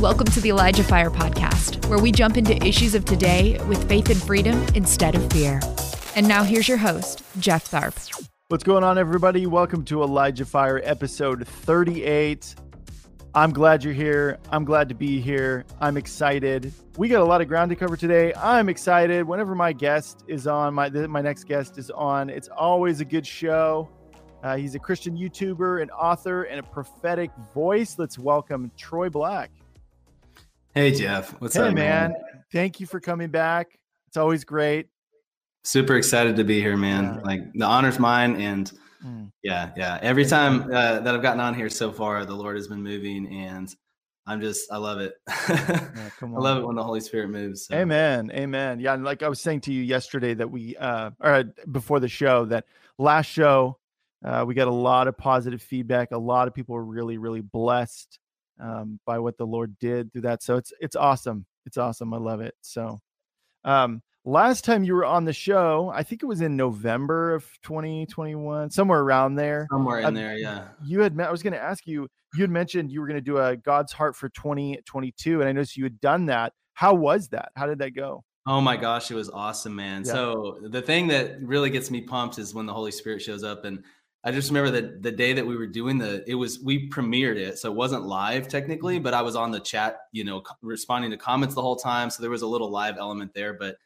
Welcome to the Elijah Fire Podcast, where we jump into issues of today with faith and freedom instead of fear. And now here's your host, Jeff Tharp. What's going on, everybody? Welcome to Elijah Fire episode 38. I'm glad you're here. I'm glad to be here. I'm excited. We got a lot of ground to cover today. I'm excited. Whenever my guest is on, my my next guest is on, it's always a good show. Uh, he's a Christian YouTuber, an author, and a prophetic voice. Let's welcome Troy Black. Hey Jeff, what's hey, up, man? man? Thank you for coming back. It's always great. Super excited to be here, man. Yeah. Like the honor's mine, and mm. yeah, yeah. Every time uh, that I've gotten on here so far, the Lord has been moving, and I'm just I love it. yeah, I love it when the Holy Spirit moves. So. Amen, amen. Yeah, and like I was saying to you yesterday that we uh or before the show that last show uh, we got a lot of positive feedback. A lot of people were really, really blessed um, by what the Lord did through that. So it's it's awesome. It's awesome. I love it. So um, last time you were on the show, I think it was in November of 2021, somewhere around there. Somewhere in uh, there, yeah. You had met, I was going to ask you, you had mentioned you were going to do a God's Heart for 2022, and I noticed you had done that. How was that? How did that go? Oh my gosh, it was awesome, man. Yeah. So the thing that really gets me pumped is when the Holy Spirit shows up and I just remember that the day that we were doing the, it was we premiered it, so it wasn't live technically, mm-hmm. but I was on the chat, you know, responding to comments the whole time, so there was a little live element there. But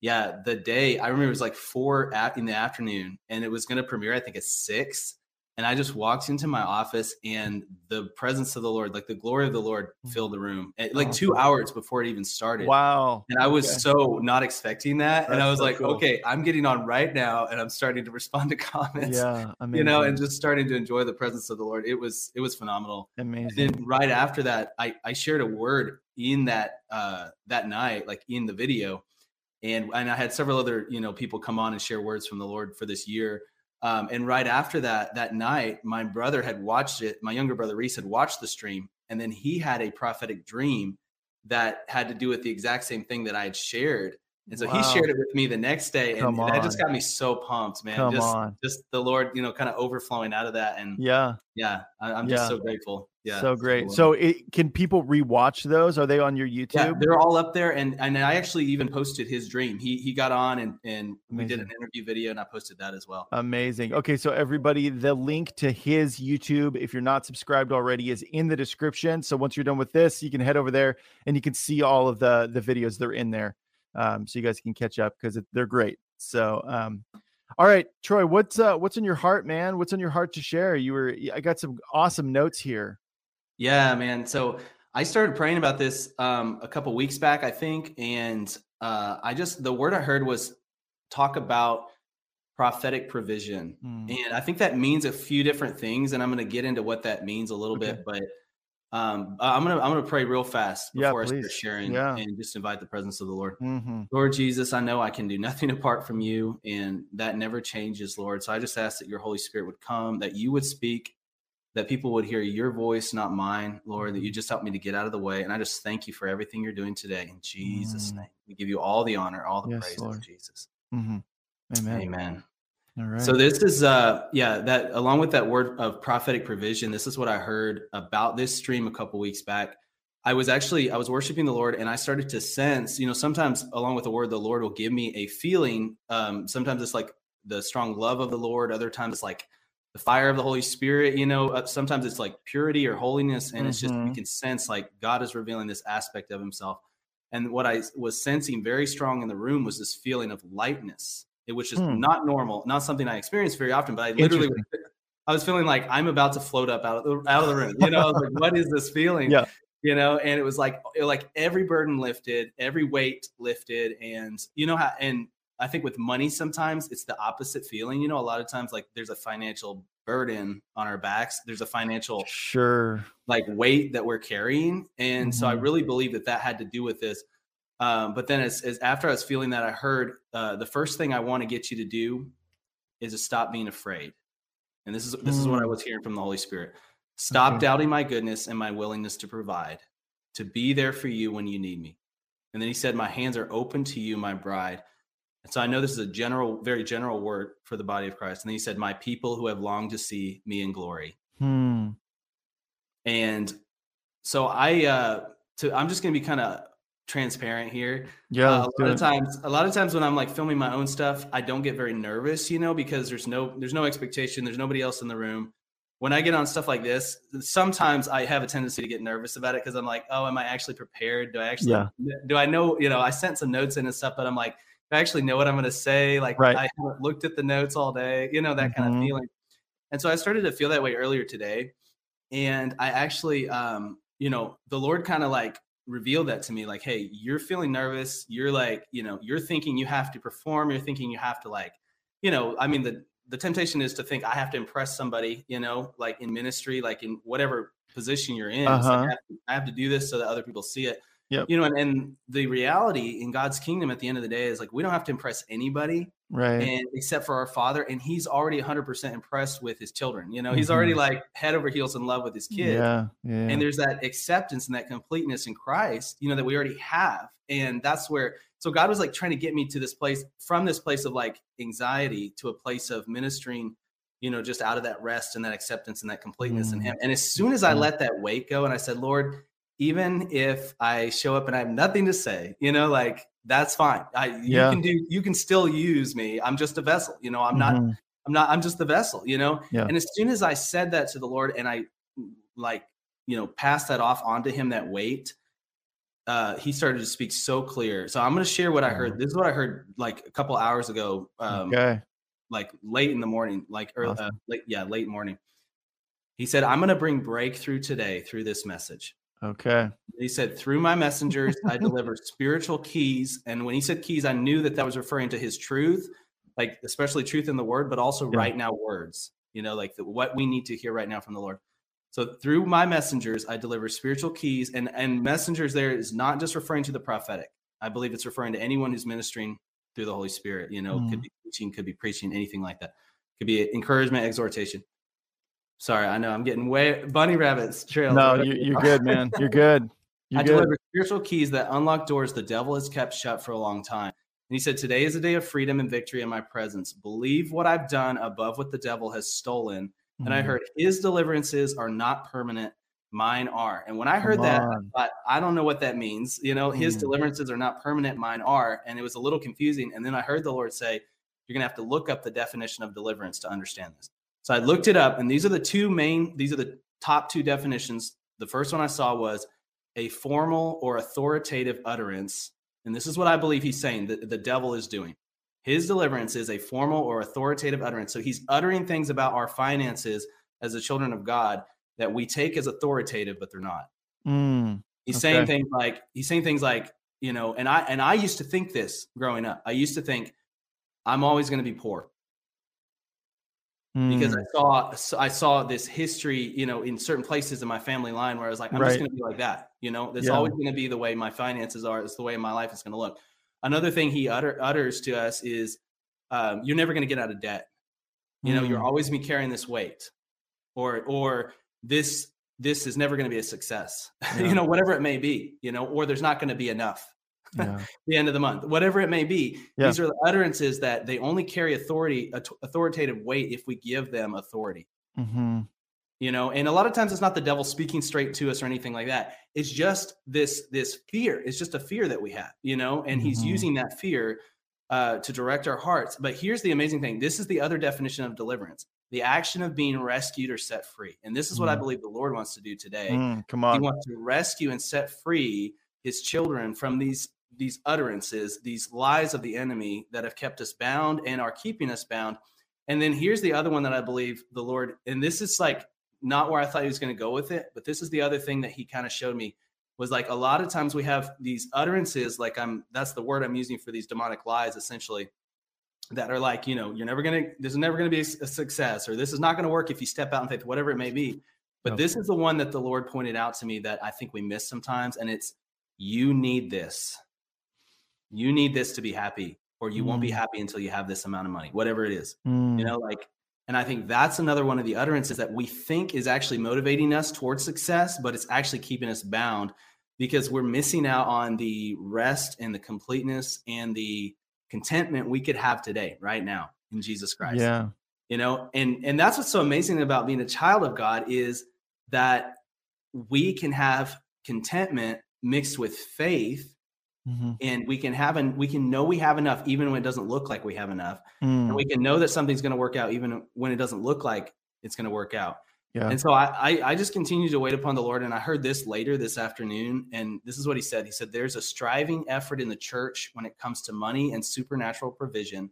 yeah, the day I remember it was like four at, in the afternoon, and it was going to premiere, I think at six, and I just walked into my office and the presence of the Lord, like the glory of the Lord mm. filled the room like two hours before it even started. Wow. And I was okay. so not expecting that. That's and I was so like, cool. okay, I'm getting on right now and I'm starting to respond to comments. Yeah. Amazing. You know, and just starting to enjoy the presence of the Lord. It was, it was phenomenal. Amazing. And then right after that, I, I shared a word in that, uh, that night, like in the video. And, and I had several other, you know, people come on and share words from the Lord for this year um, and right after that, that night, my brother had watched it. My younger brother Reese had watched the stream, and then he had a prophetic dream that had to do with the exact same thing that I had shared. And so wow. he shared it with me the next day, and, and that just got me so pumped, man. Come just, on. just the Lord, you know, kind of overflowing out of that, and yeah, yeah, I, am just so grateful. Yeah, so great. So, it, can people rewatch those? Are they on your YouTube? Yeah, they're all up there, and and I actually even posted his dream. He he got on and and Amazing. we did an interview video, and I posted that as well. Amazing. Okay, so everybody, the link to his YouTube, if you're not subscribed already, is in the description. So once you're done with this, you can head over there and you can see all of the the videos. They're in there um, so you guys can catch up because they're great. So, um, all right, Troy, what's uh, what's in your heart, man? What's in your heart to share? You were, I got some awesome notes here. Yeah, man. So I started praying about this um, a couple weeks back, I think, and uh, I just the word I heard was talk about prophetic provision, mm. and I think that means a few different things, and I'm going to get into what that means a little okay. bit, but um, I'm gonna I'm gonna pray real fast before yeah, I start sharing yeah. and just invite the presence of the Lord. Mm-hmm. Lord Jesus, I know I can do nothing apart from you, and that never changes, Lord. So I just ask that your Holy Spirit would come, that you would speak, that people would hear your voice, not mine, Lord. That you mm-hmm. just help me to get out of the way, and I just thank you for everything you're doing today in Jesus' mm-hmm. name. We give you all the honor, all the yes, praise, Lord. Jesus. Mm-hmm. Amen. Amen. All right. So this is uh yeah, that along with that word of prophetic provision, this is what I heard about this stream a couple weeks back. I was actually I was worshiping the Lord and I started to sense, you know, sometimes along with the word the Lord will give me a feeling. Um sometimes it's like the strong love of the Lord, other times it's like the fire of the Holy Spirit, you know, uh, sometimes it's like purity or holiness and mm-hmm. it's just you mm-hmm. can sense like God is revealing this aspect of himself. And what I was sensing very strong in the room was this feeling of lightness which is hmm. not normal, not something I experience very often. But I literally, I was feeling like I'm about to float up out of the out of the room. You know, like, what is this feeling? Yeah. You know, and it was like like every burden lifted, every weight lifted, and you know how and I think with money sometimes it's the opposite feeling. You know, a lot of times like there's a financial burden on our backs. There's a financial sure like weight that we're carrying, and mm-hmm. so I mm-hmm. really believe that that had to do with this. Um, but then as, as, after I was feeling that, I heard uh, the first thing I want to get you to do is to stop being afraid. And this is this is what I mm. was hearing from the Holy Spirit. Stop okay. doubting my goodness and my willingness to provide, to be there for you when you need me. And then he said, My hands are open to you, my bride. And so I know this is a general, very general word for the body of Christ. And then he said, My people who have longed to see me in glory. Hmm. And so I uh to I'm just gonna be kind of transparent here. Yeah. Uh, a lot of times, a lot of times when I'm like filming my own stuff, I don't get very nervous, you know, because there's no there's no expectation, there's nobody else in the room. When I get on stuff like this, sometimes I have a tendency to get nervous about it because I'm like, oh, am I actually prepared? Do I actually Yeah. do I know, you know, I sent some notes in and stuff, but I'm like, do I actually know what I'm gonna say? Like Right. I haven't looked at the notes all day, you know, that kind of feeling. And so I started to feel that way earlier today. And I actually um, you know, the Lord kind of like revealed that to me like hey you're feeling nervous. You're like you know you're thinking you have to perform. You're thinking you have to like you know i mean the the temptation is to think i have to impress somebody you know like in ministry like in whatever position you're in. Uh-huh. I, have to, I have to do this so that other people see it. Yep. you know and, and the reality in god's kingdom at the end of the day is like we don't have to impress anybody right. and except for our father and he's already 100% impressed with his children you know he's already Mhm. like head over heels in love with his kid Yeah. Yeah. and there's that acceptance and that completeness in Christ, you know, that we already have. And that's where, so God was like trying to get me to this place from this place of like anxiety to a place of ministering, you know, just out of that rest and that acceptance and that completeness in Mm. Him. And as soon as I let that weight go and I said, Lord, even if I show up and I have nothing to say, you know, like that's fine. I, you Yeah. can do, you can still use me. I'm just a vessel, you know, I'm not, Mhm. I'm not, I'm just the vessel, you know? Yeah. And as soon as I said that to the Lord and I like, you know, passed that off onto him, that weight, uh, he started to speak so clear. So I'm going to share what I heard. This is what I heard like a couple hours ago, um, okay. like late in the morning, like early, uh, late, yeah, late morning. He said, I'm going to bring breakthrough today through this message. Okay. He said, through my messengers, I deliver spiritual keys. And when he said keys, I knew that that was referring to his truth, like especially truth in the word, but also Yeah. right now words, you know, like the, what we need to hear right now from the Lord. So through my messengers, I deliver spiritual keys. And, and messengers there is not just referring to the prophetic. I believe it's referring to anyone who's ministering through the Holy Spirit, you know, could Mm. be teaching, could be preaching, anything like that. Could be encouragement, exhortation. Sorry, I know I'm getting way bunny rabbits trails. No, you, you're good, man. You're good. You're I good. deliver spiritual keys that unlock doors the devil has kept shut for a long time. And he said, Today is a day of freedom and victory in my presence. Believe what I've done above what the devil has stolen. And I Mhm. heard his deliverances are not permanent, mine are. And when I heard Come that, on. I thought, I don't know what that means. You know, his Mm. deliverances are not permanent, mine are. And it was a little confusing. And then I heard the Lord say, You're going to have to look up the definition of deliverance to understand this. So I looked it up, and these are the two main, these are the top two definitions. The first one I saw was a formal or authoritative utterance. And this is what I believe he's saying that the devil is doing. His deliverance is a formal or authoritative utterance. So he's uttering things about our finances as the children of God that we take as authoritative, but they're not. Mm. He's saying things like he's saying things like, you know, and I and I used to think this growing up. I used to think I'm always going to be poor because Mm. I saw I saw this history, you know, in certain places in my family line where I was like, I'm just going to be like that. You know, that's Yeah. always going to be the way my finances are. It's the way my life is going to look. Another thing he utter, utters to us is, um, "You're never going to get out of debt. You know, you're Mm. always be carrying this weight, or or this this is never going to be a success. Yeah. you know, whatever it may be. You know, or there's not going to be enough." Yeah. the end of the month, whatever it may be. Yeah. These are the utterances that they only carry authority, authoritative weight if we give them authority. hmm You know, and a lot of times it's not the devil speaking straight to us or anything like that. It's just this this fear. It's just a fear that we have, you know, and he's Mhm. using that fear uh, to direct our hearts. But here's the amazing thing: this is the other definition of deliverance: the action of being rescued or set free. And this is what I Mm. believe the Lord wants to do today. Mm, come on. He wants to rescue and set free his children from these these utterances, these lies of the enemy that have kept us bound and are keeping us bound. And then here's the other one that I believe the Lord, and this is like not where I thought he was going to go with it, but this is the other thing that he kind of showed me was like a lot of times we have these utterances, like I'm that's the word I'm using for these demonic lies essentially. That are like, you know, you're never gonna, this is never gonna be a success, or this is not gonna work if you step out in faith, whatever it may be. But Yep. this is the one that the Lord pointed out to me that I think we miss sometimes. And it's you need this. You need this to be happy, or you won't be Mm. happy until you have this amount of money, whatever it is. Mm, You know, like, and I think that's another one of the utterances that we think is actually motivating us towards success, but it's actually keeping us bound because we're missing out on the rest and the completeness and the contentment we could have today, right now, in Jesus Christ yeah. you know and and that's what's so amazing about being a child of god is that we can have contentment mixed with faith Mm-hmm. and we can have and we can know we have enough even when it doesn't look like we have enough Mm. and we can know that something's going to work out even when it doesn't look like it's going to work out Yeah. and so I, I i just continue to wait upon the lord and i heard this later this afternoon and this is what he said he said there's a striving effort in the church when it comes to money and supernatural provision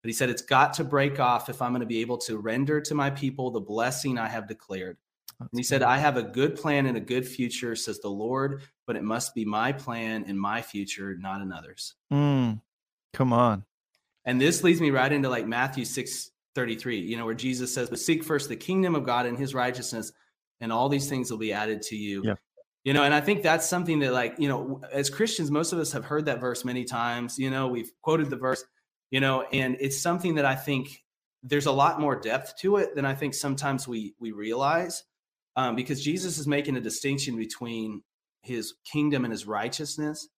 but he said it's got to break off if i'm going to be able to render to my people the blessing i have declared and he said, I have a good plan and a good future, says the Lord, but it must be my plan and my future, not another's. Mm. Come on. And this leads me right into like Matthew 6 33, you know, where Jesus says, But seek first the kingdom of God and his righteousness, and all these things will be added to you. Yeah. You know, and I think that's something that, like, you know, as Christians, most of us have heard that verse many times. You know, we've quoted the verse, you know, and it's something that I think there's a lot more depth to it than I think sometimes we we realize um, because Jesus is making a distinction between his kingdom and his righteousness,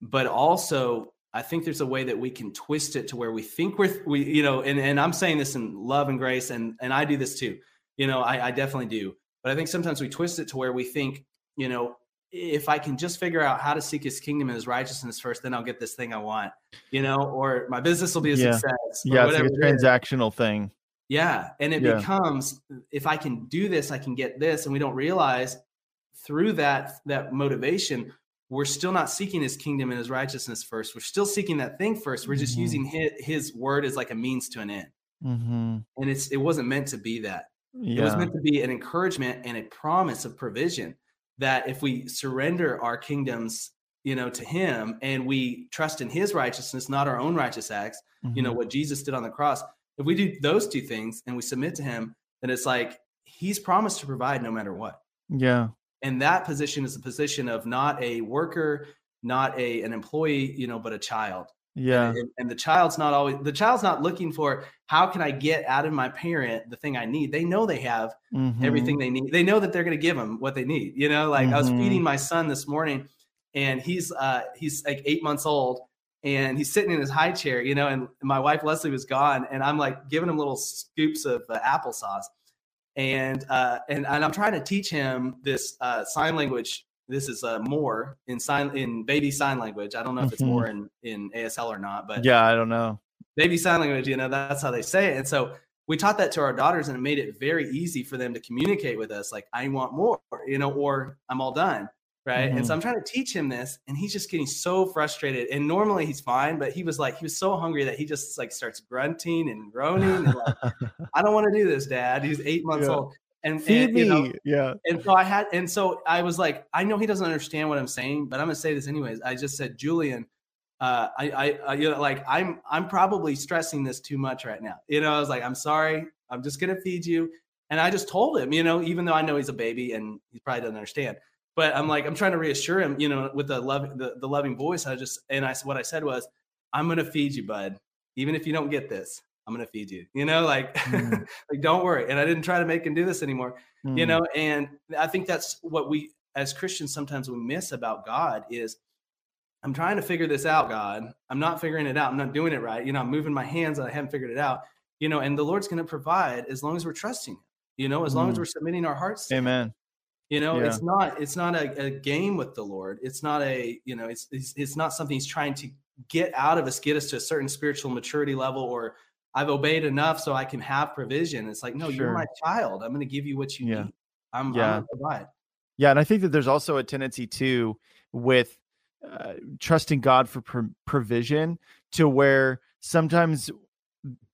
but also I think there's a way that we can twist it to where we think we're we you know, and and I'm saying this in love and grace, and and I do this too, you know, I, I definitely do, but I think sometimes we twist it to where we think, you know, if I can just figure out how to seek his kingdom and his righteousness first, then I'll get this thing I want, you know, or my business will be a Yeah. success. Yeah, it's like a transactional thing. Yeah. And it Yeah. becomes if I can do this, I can get this. And we don't realize through that that motivation, we're still not seeking his kingdom and his righteousness first. We're still seeking that thing first. We're just Mhm. using his, his word as like a means to an end. Mm-hmm. And it's it wasn't meant to be that. Yeah. It was meant to be an encouragement and a promise of provision that if we surrender our kingdoms, you know, to him and we trust in his righteousness, not our own righteous acts, you know, Mhm. what Jesus did on the cross. If we do those two things and we submit to him, then it's like he's promised to provide no matter what. Yeah. And that position is a position of not a worker, not a an employee, you know, but a child. Yeah. And, and the child's not always the child's not looking for how can I get out of my parent the thing I need. They know they have Mhm. everything they need. They know that they're going to give them what they need. You know, like I was feeding my son this morning, and he's uh he's like eight months old, and he's sitting in his high chair. You know, and my wife Leslie was gone, and I'm like giving him little scoops of uh, applesauce, and uh and and I'm trying to teach him this uh sign language. This is uh more in sign in baby sign language. I don't know if it's Mhm. more in in ASL or not, but Yeah, I don't know. baby sign language, you know, that's how they say it. And so we taught that to our daughters and it made it very easy for them to communicate with us like, I want more, you know, or I'm all done. Right. And so I'm trying to teach him this and he's just getting so frustrated. And normally he's fine, but he was like, he was so hungry that he just like starts grunting and groaning. And like, I don't want to do this, dad. He's eight months Yeah. old. And, Feed and, me. you know, yeah. and so I had, and so I was like, I know he doesn't understand what I'm saying, but I'm gonna say this anyways. I just said, Julian, uh, I, I, I, you know, like I'm, I'm probably stressing this too much right now. You know, I was like, I'm sorry, I'm just gonna feed you, and I just told him, you know, even though I know he's a baby and he probably doesn't understand, but I'm like, I'm trying to reassure him, you know, with the love, the, the loving voice. I just, and I, what I said was, I'm gonna feed you, bud, even if you don't get this. I'm gonna feed you, you know, like, Mm. like don't worry. And I didn't try to make him do this anymore you Mm. know and i think that's what we as christians sometimes we miss about god is i'm trying to figure this out god i'm not figuring it out i'm not doing it right you know i'm moving my hands and i haven't figured it out you know and the lord's going to provide as long as we're trusting him you know as long as Mm. we're submitting our hearts. Amen. You know Yeah. it's not it's not a, a game with the lord it's not a you know it's, it's it's not something he's trying to get out of us get us to a certain spiritual maturity level or i've obeyed enough so i can have provision it's like no you're my child i'm going to give you what you Yeah. need i'm, Yeah. I'm provide Yeah, and I think that there's also a tendency too with uh, trusting God for pro- provision to where sometimes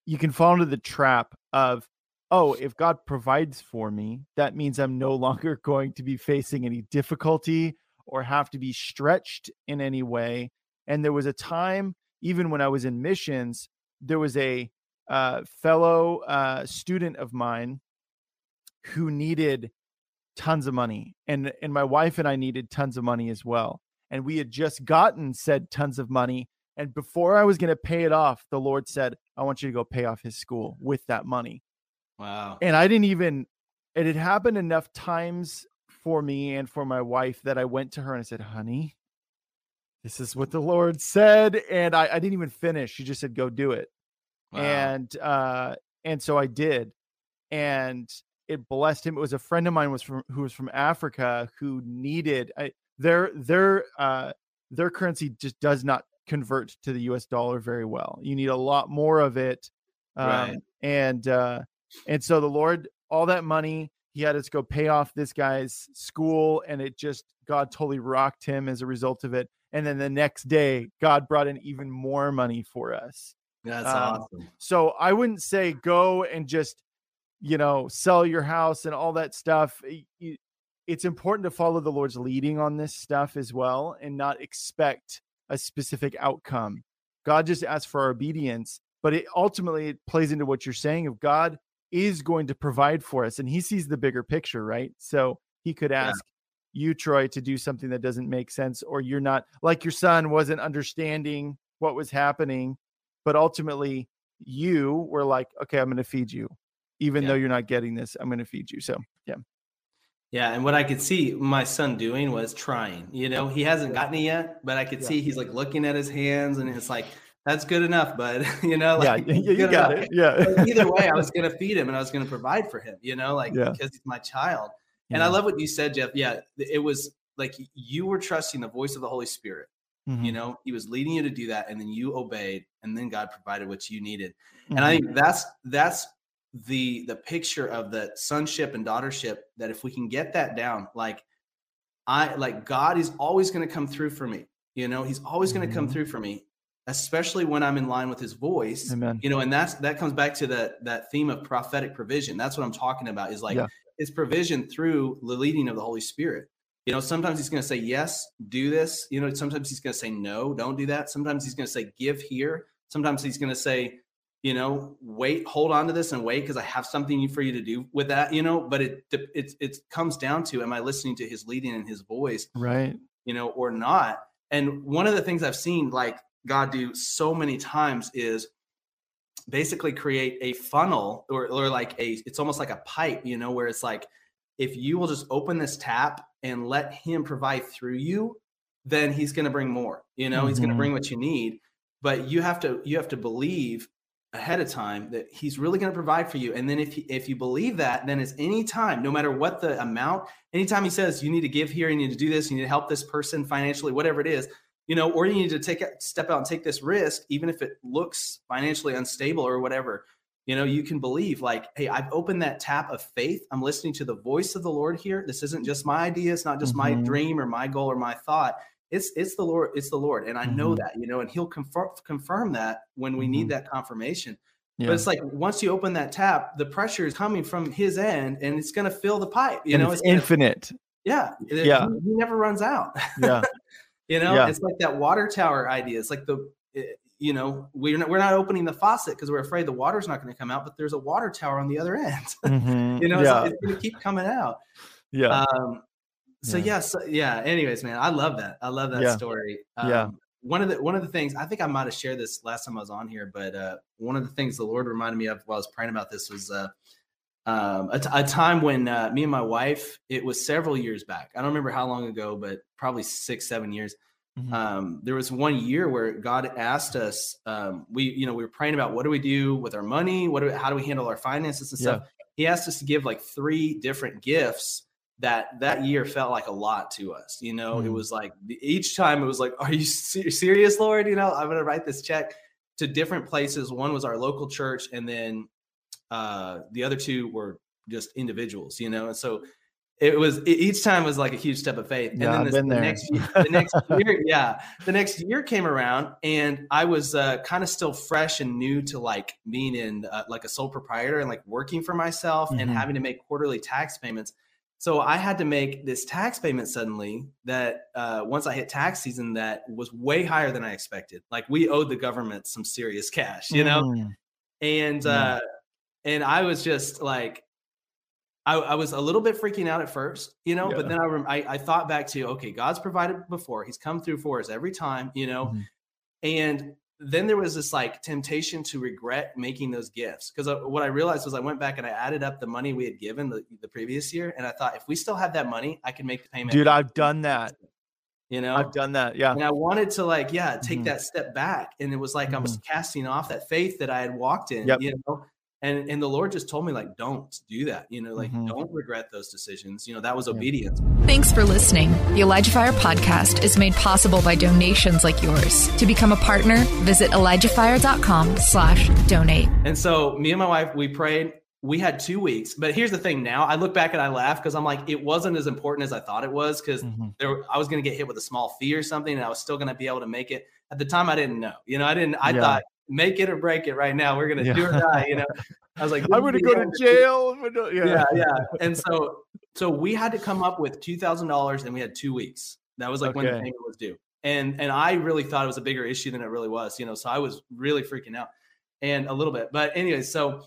you can fall into the trap of, oh, if God provides for me, that means I'm no longer going to be facing any difficulty or have to be stretched in any way. And there was a time, even when I was in missions, there was a uh, fellow uh, student of mine who needed tons of money and and my wife and I needed tons of money as well and we had just gotten said tons of money and before I was going to pay it off the lord said I want you to go pay off his school with that money wow and I didn't even it had happened enough times for me and for my wife that I went to her and I said honey this is what the lord said and I, I didn't even finish she just said go do it Wow. and uh and so i did and it blessed him it was a friend of mine was from who was from africa who needed I, their their uh their currency just does not convert to the US dollar very well. You need a lot more of it. Um, Right. and uh and so the Lord all that money he had us go pay off this guy's school and it just God totally rocked him as a result of it. And then the next day God brought in even more money for us. That's Um, awesome. So I wouldn't say go and just, you know, sell your house and all that stuff. It's important to follow the Lord's leading on this stuff as well and not expect a specific outcome. God just asks for our obedience, but it ultimately it plays into what you're saying of God is going to provide for us and he sees the bigger picture, right? So he could Yeah. ask you, Troy, to do something that doesn't make sense, or you're not like your son wasn't understanding what was happening but ultimately you were like okay i'm going to feed you even Yeah. though you're not getting this i'm going to feed you so yeah Yeah, and what I could see my son doing was trying. You know, he hasn't gotten it yet, but I could Yeah. see he's like looking at his hands, and it's like that's good enough, bud. you know, like, yeah, you good got enough. it yeah But either way, I was going to feed him and I was going to provide for him. You know, like Yeah. because he's my child. And I love what you said, Jeff. Yeah, it was like you were trusting the voice of the Holy Spirit. Mhm, You know, He was leading you to do that, and then you obeyed, and then God provided what you needed. mhm. and i think that's that's the the picture of the sonship and daughtership that if we can get that down like i like god is always going to come through for me you know he's always going to come Mhm. through for me especially when i'm in line with his voice amen. you know and that's that comes back to that that theme of prophetic provision. That's what i'm talking about is like Yeah. it's provision through the leading of the holy spirit. You know sometimes he's going to say yes do this. You know sometimes he's going to say no don't do that. Sometimes he's going to say give here. Sometimes he's going to say you know wait hold on to this and wait because i have something for you to do with that you know but it it it comes down to am i listening to his leading and his voice right. you know, or not. And one of the things I've seen like God do so many times is basically create a funnel or, or like a it's almost like a pipe, you know, where it's like if you will just open this tap and let him provide through you, then he's going to bring more. You know, he's going to mm-hmm. bring what you need, but you have to you have to believe ahead of time that he's really going to provide for you and then if he, if you believe that then it's any time no matter what the amount anytime he says you need to give here you need to do this you need to help this person financially whatever it is you know or you need to take a step out and take this risk even if it looks financially unstable or whatever you know you can believe like hey i've opened that tap of faith i'm listening to the voice of the lord here this isn't just my idea it's not just my Mhm. dream or my goal or my thought it's it's the lord it's the lord and i know Mhm. that you know and he'll confirm confirm that when we need Mhm. that confirmation yeah but it's like once you open that tap, the pressure is coming from his end, and it's going to fill the pipe. You and know, it's gonna- infinite yeah, Yeah. He, he never runs out. yeah you know, Yeah. it's like that water tower idea. It's like the, eh, you know, we're not, we're not opening the faucet because we're afraid the water's not going to come out, but there's a water tower on the other end. Mhm, you know, it's, yeah it's going to keep coming out. yeah Um, so Yeah. yeah. so, yeah. Anyways, man, I love that. I love that Yeah. story. Um, Yeah. One of the one of the things I think I might have shared this last time I was on here, but uh, one of the things the Lord reminded me of while I was praying about this was uh, um, a, t- a time when uh, me and my wife. It was several years back. I don't remember how long ago, but probably six, seven years. Mhm. Um, there was one year where God asked us. Um, we, you know, we were praying about what do we do with our money? What do we, how do we handle our finances and Yeah. stuff? He asked us to give like three different gifts that that year felt like a lot to us. You know, it Mm. was like each time it was like, "Are you se- serious, Lord? You know, I'm going to write this check to different places. One was our local church, and then uh, the other two were just individuals. You know, and so it was e- each time was like a huge step of faith. Yeah, and I've then been the next year, the next year, yeah, the next year came around, and I was uh, kind of still fresh and new to like being in uh, like a sole proprietor and like working for myself and Mhm. having to make quarterly tax payments. So I had to make this tax payment suddenly that uh, once I hit tax season, that was way higher than I expected. Like we owed the government some serious cash, you know, Mm, and Yeah. uh, and I was just like, I, I was a little bit freaking out at first, you know, Yeah. but then I, rem- I I thought back to okay, God's provided before; He's come through for us every time, you know, Mhm. and then there was this like temptation to regret making those gifts because what I realized was I went back and I added up the money we had given the, the previous year, and I thought if we still had that money, I could make the payment. dude i've done that you know, i've done that yeah and I wanted to like, yeah, take Mhm. that step back. And it was like I was casting off that faith that I had walked in, Yep. you know. And and the lord just told me like don't do that you know like Mhm. don't regret those decisions you know that was Yeah. obedience Thanks for listening. The Elijah Fire podcast is made possible by donations like yours. To become a partner, visit ElijahFire.com slash donate. and so me and my wife we prayed we had two weeks but here's the thing now i look back and i laugh because i'm like it wasn't as important as i thought it was because Mhm. there I was going to get hit with a small fee or something, and I was still going to be able to make it. At the time, I didn't know. You know, I didn't. I Yeah. thought make it or break it right now. We're going to do or die. You know, I was like, I'm to go to jail. Yeah, Yeah. yeah. And so, so we had to come up with two thousand dollars, and we had two weeks. That was like when the payment was due. And and I really thought it was a bigger issue than it really was. You know, so I was really freaking out, and a little bit. But anyway, so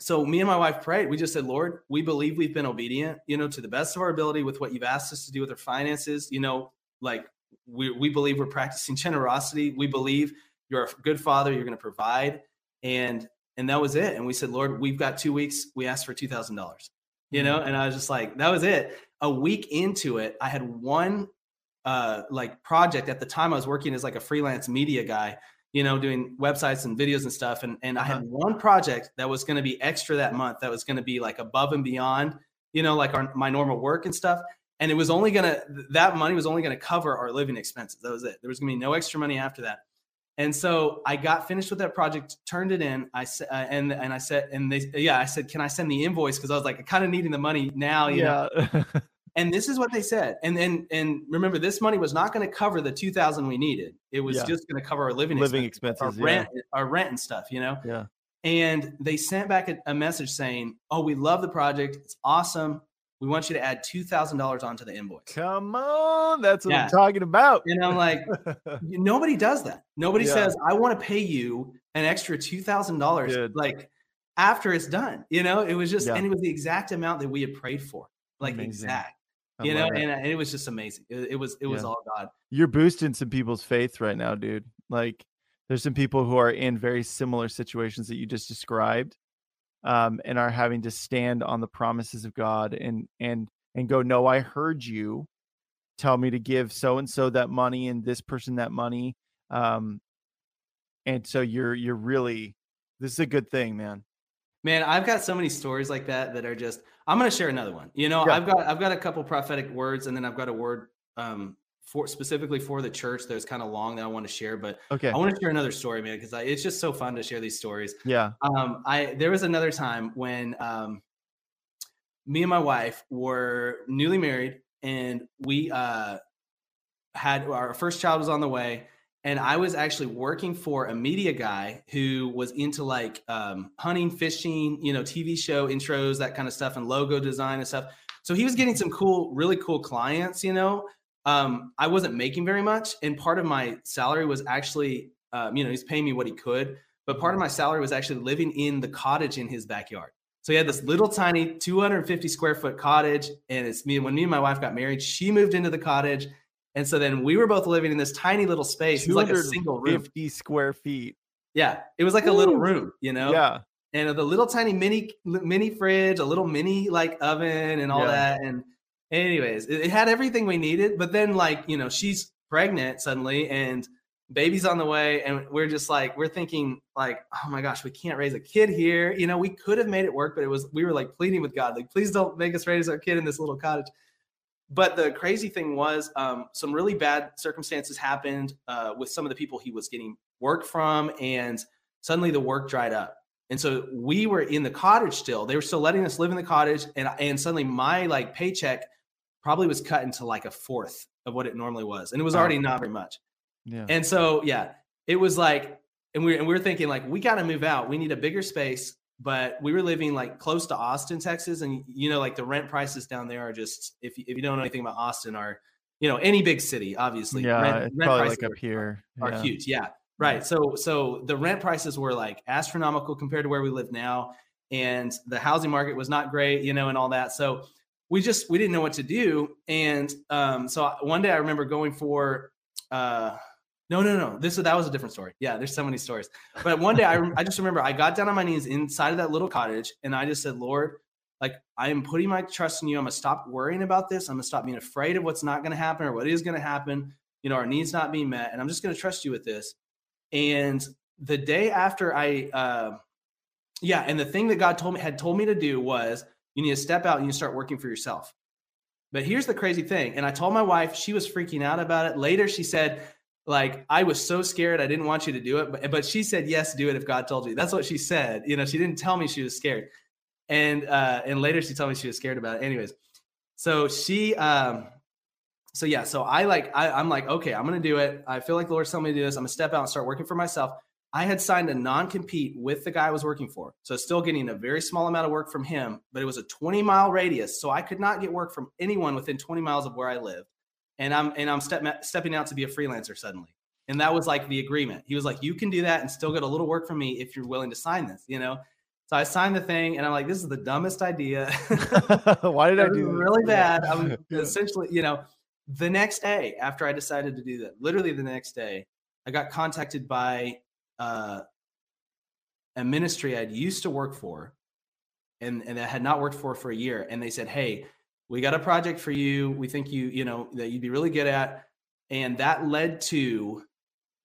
so me and my wife prayed. We just said, Lord, we believe we've been obedient, you know, to the best of our ability with what you've asked us to do with our finances. You know, like we, we believe we're practicing generosity. We believe you're a good father. You're going to provide. And, and that was it. And we said, Lord, we've got two weeks. We asked for $2,000, you know? And I was just like, that was it. A week into it, I had one uh, like project at the time I was working as like a freelance media guy you know, doing websites and videos and stuff. And and I had one project that was going to be extra that month that was going to be like above and beyond, you know, like our, my normal work and stuff. And it was only going to, that money was only going to cover our living expenses. That was it. There was going to be no extra money after that. And so I got finished with that project, turned it in. I said, uh, and and I said, and they, yeah, I said, can I send the invoice? Because I was like, kind of needing the money now, you know. And this is what they said. And then and remember, this money was not going to cover the two thousand we needed. It was Yeah. just going to cover our living Living expenses, our yeah. rent, our rent and stuff. You know. yeah. And they sent back a, a message saying, "Oh, we love the project. It's awesome. We want you to add two thousand dollars onto the invoice." Come on. That's what Yeah. I'm talking about. And I'm like, nobody does that. Nobody Yeah. says, "I want to pay you an extra two thousand dollars." Like after it's done, you know. It was just, Yeah. and it was the exact amount that we had prayed for, like Amazing. exact. I You know, it. and, uh, and it was just amazing. It, it was, it was all God. you're boosting some people's faith right now, dude. Like there's some people who are in very similar situations that you just described um and are having to stand on the promises of God and and and go, "No, I heard you tell me to give so and so that money and this person that money." Um and so you're you're really this is a good thing, man. Man, I've got so many stories like that that are just. I'm going to share another one. You know, Yeah. I've got I've got a couple prophetic words, and then I've got a word um for specifically for the church that's kind of long that I want to share. But Okay. I want to share another story, man, because it's just so fun to share these stories. Yeah. Um, I there was another time when um, me and my wife were newly married, and we uh had our first child was on the way, and I was actually working for a media guy who was into like um, hunting, fishing, you know, TV show intros, that kind of stuff, and logo design and stuff. So he was getting some cool, really cool clients, you know. Um, I wasn't making very much, and part of my salary was actually, um, you know, he's paying me what he could, but part of my salary was actually living in the cottage in his backyard. So he had this little tiny 250 square foot cottage, and it's me. When me and my wife got married, she moved into the cottage, and so then we were both living in this tiny little space. It was like a single room. 250 square feet. Yeah, it was like a little room, you know. Yeah. And the little tiny mini mini fridge, a little mini like oven, and all Yeah. that. And anyways, it, it had everything we needed. But then, like you know, she's pregnant suddenly, and baby's on the way, and we're just like we're thinking like, oh my gosh, we can't raise a kid here. You know, we could have made it work, but it was we were like pleading with God, like, please don't make us raise our kid in this little cottage. But the crazy thing was, um, some really bad circumstances happened uh, with some of the people he was getting work from, and suddenly the work dried up. And so we were in the cottage still. They were still letting us live in the cottage, and and suddenly my like paycheck probably was cut into like a fourth of what it normally was, and it was already not very much. Yeah. And so yeah, it was like, and we and we were thinking like we got to move out. We need a bigger space. But we were living like close to Austin, Texas, and you know like the rent prices down there are just if you, if you don't know anything about Austin are you know any big city obviously yeah, rent, it's rent probably prices like up are- here. are yeah. huge. Yeah. Right. So so the rent prices were like astronomical compared to where we live now. And the housing market was not great, you know, and all that. So we just we didn't know what to do. And um, so one day I remember going for uh no, no, no. This that was a different story. Yeah, there's so many stories. But one day I I just remember I got down on my knees inside of that little cottage and I just said, Lord, like I am putting my trust in you. I'm gonna stop worrying about this. I'm gonna stop being afraid of what's not gonna happen or what is gonna happen. You know, our needs not being met, and I'm just gonna trust you with this. And the day after I uh, yeah, and the thing that God told me had told me to do was you need to step out and you start working for yourself. But here's the crazy thing, and I told my wife, she was freaking out about it. Later, she said, like I was so scared, I didn't want you to do it, but but she said yes, do it if God told you. That's what she said. You know, she didn't tell me she was scared, and uh, and later she told me she was scared about it. Anyways, so she um so yeah, so I like I, I'm like, okay, I'm gonna do it. I feel like the Lord's telling me to do this. I'm gonna step out and start working for myself. I had signed a non-compete with the guy I was working for. So still getting a very small amount of work from him, but it was a 20 mile radius. So I could not get work from anyone within 20 miles of where I lived. And I'm and I'm step, stepping out to be a freelancer suddenly. And that was like the agreement. He was like, you can do that and still get a little work from me if you're willing to sign this, you know? So I signed the thing and I'm like, this is the dumbest idea. Why did I do really bad? I'm essentially, you know, the next day after I decided to do that, literally the next day, I got contacted by uh, a ministry I'd used to work for and, and I had not worked for for a year. And they said, Hey, we got a project for you. We think you, you know, that you'd be really good at. And that led to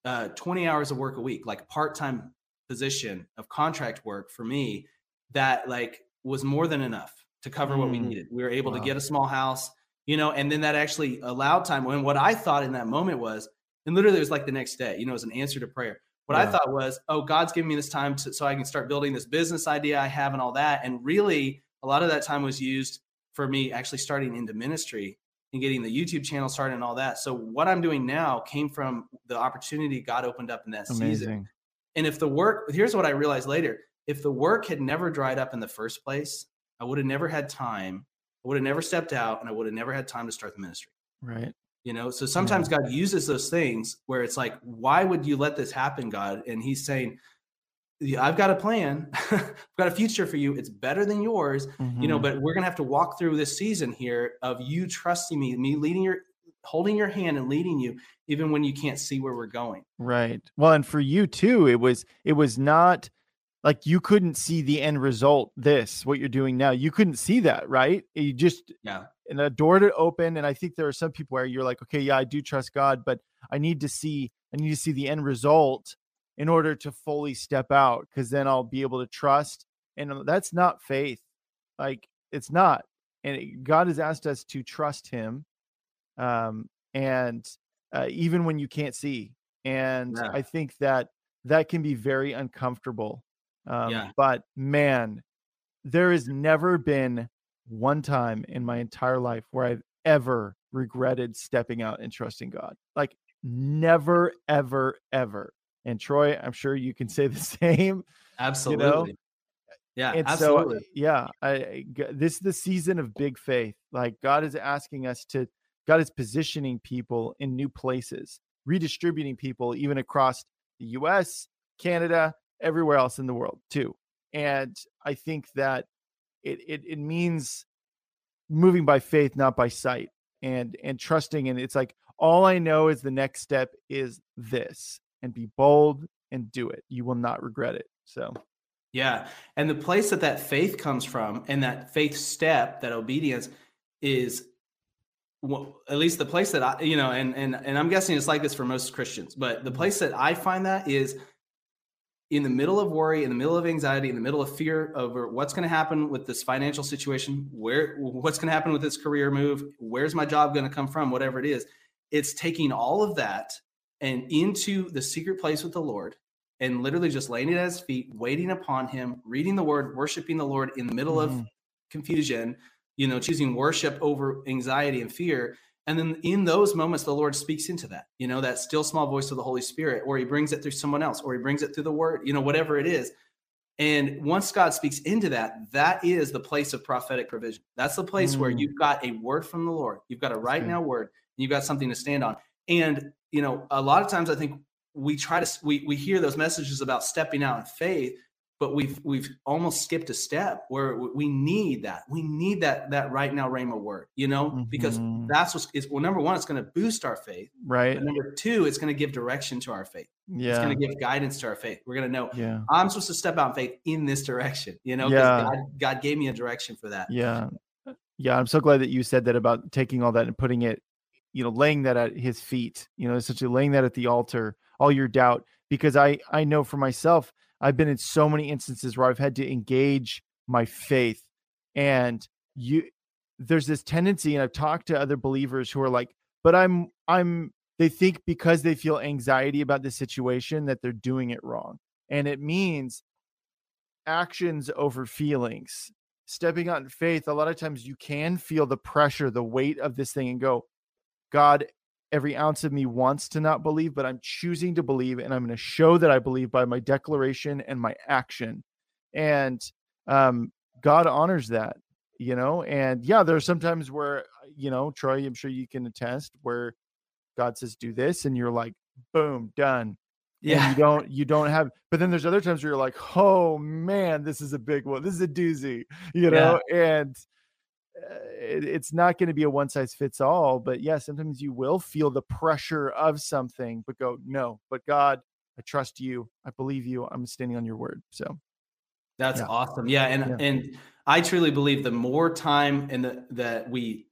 uh, 20 hours of work a week, like part-time position of contract work for me that like was more than enough to cover mm. what we mm. needed. We were able wow. to get a small house you know, and then that actually allowed time when what I thought in that moment was, and literally it was like the next day, you know, as an answer to prayer. What yeah. I thought was, oh, God's giving me this time to, so I can start building this business idea I have and all that. And really, a lot of that time was used for me actually starting into ministry and getting the YouTube channel started and all that. So what I'm doing now came from the opportunity God opened up in that Amazing. season. And if the work, here's what I realized later: if the work had never dried up in the first place, I would have never had time I would have never stepped out and I would have never had time to start the ministry. Right. You know, so sometimes yeah. God uses those things where it's like, why would you let this happen, God? And He's saying, I've got a plan. I've got a future for you. It's better than yours, mm-hmm. you know, mm-hmm. but we're going to have to walk through this season here of you trusting me, me leading your, holding your hand and leading you, even when you can't see where we're going. Right. Well, and for you too, it was, it was not like you couldn't see the end result this what you're doing now. You couldn't see that right? You just yeah. and a door to open and i think there are some people where you're like okay yeah i do trust god but i need to see i need to see the end result in order to fully step out because then i'll be able to trust and that's not faith. Like it's not and god has asked us to trust him um and uh, even when you can't see and yeah. i think that that can be very uncomfortable um, yeah. But man, there has never been one time in my entire life where I've ever regretted stepping out and trusting God. Like never, ever, ever. And Troy, I'm sure you can say the same. Absolutely. You know? Yeah, and absolutely. So, yeah, I, this is the season of big faith. Like God is asking us to, God is positioning people in new places, redistributing people even across the U.S., Canada, everywhere else in the world too. And I think that it it, it means moving by faith, not by sight, and and trusting. And it's like all I know is the next step is this, and be bold and do it. You will not regret it. So. Yeah. And the place that that faith comes from and that faith step, that obedience is well, at least the place that I, you know, and, and, and I'm guessing it's like this for most Christians, but the mm-hmm. place that I find that is in the middle of worry, in the middle of anxiety, in the middle of fear over what's going to happen with this financial situation, where what's going to happen with this career move, where's my job going to come from, whatever it is, it's taking all of that and into the secret place with the Lord and literally just laying it at his feet, waiting upon him, reading the word, worshiping the Lord in the middle mm-hmm. of confusion, you know, choosing worship over anxiety and fear and then in those moments, the Lord speaks into that, you know, that still small voice of the Holy Spirit, or he brings it through someone else, or he brings it through the word, you know, whatever it is. And once God speaks into that, that is the place of prophetic provision. That's the place mm. where you've got a word from the Lord. You've got a right now word. you've got something to stand on. And, you know, a lot of times I think we try to, we, we hear those messages about stepping out in faith, but we've we've almost skipped a step where we need that. We need that that right now rhema word you know mm-hmm. because that's what's is well number one it's going to boost our faith right. number two it's going to give direction to our faith. Yeah it's going to give guidance to our faith. We're going to know yeah. I'm supposed to step out in faith in this direction you know yeah. God, God gave me a direction for that. Yeah. Yeah i'm so glad that you said that about taking all that and putting it you know laying that at his feet you know essentially laying that at the altar all your doubt because i i know for myself I've been in so many instances where I've had to engage my faith and you there's this tendency and I've talked to other believers who are like, but I'm I'm they think because they feel anxiety about the situation that they're doing it wrong. And it means actions over feelings. Stepping out in faith, a lot of times you can feel the pressure, the weight of this thing and go, God, every ounce of me wants to not believe, but I'm choosing to believe and I'm going to show that I believe by my declaration and my action. And um, God honors that, you know. And yeah, there are sometimes where, you know, Troy, I'm sure you can attest, where God says, do this, and you're like, boom, done. Yeah. And you don't you don't have but then there's other times where you're like, oh man, this is a big one. This is a doozy, you know, yeah. and it, it's not going to be a one size fits all. But yeah, sometimes you will feel the pressure of something, but go, no, but God, I trust you. I believe you. I'm standing on your word. So that's yeah. awesome. Yeah. And yeah. and I truly believe the more time and the that we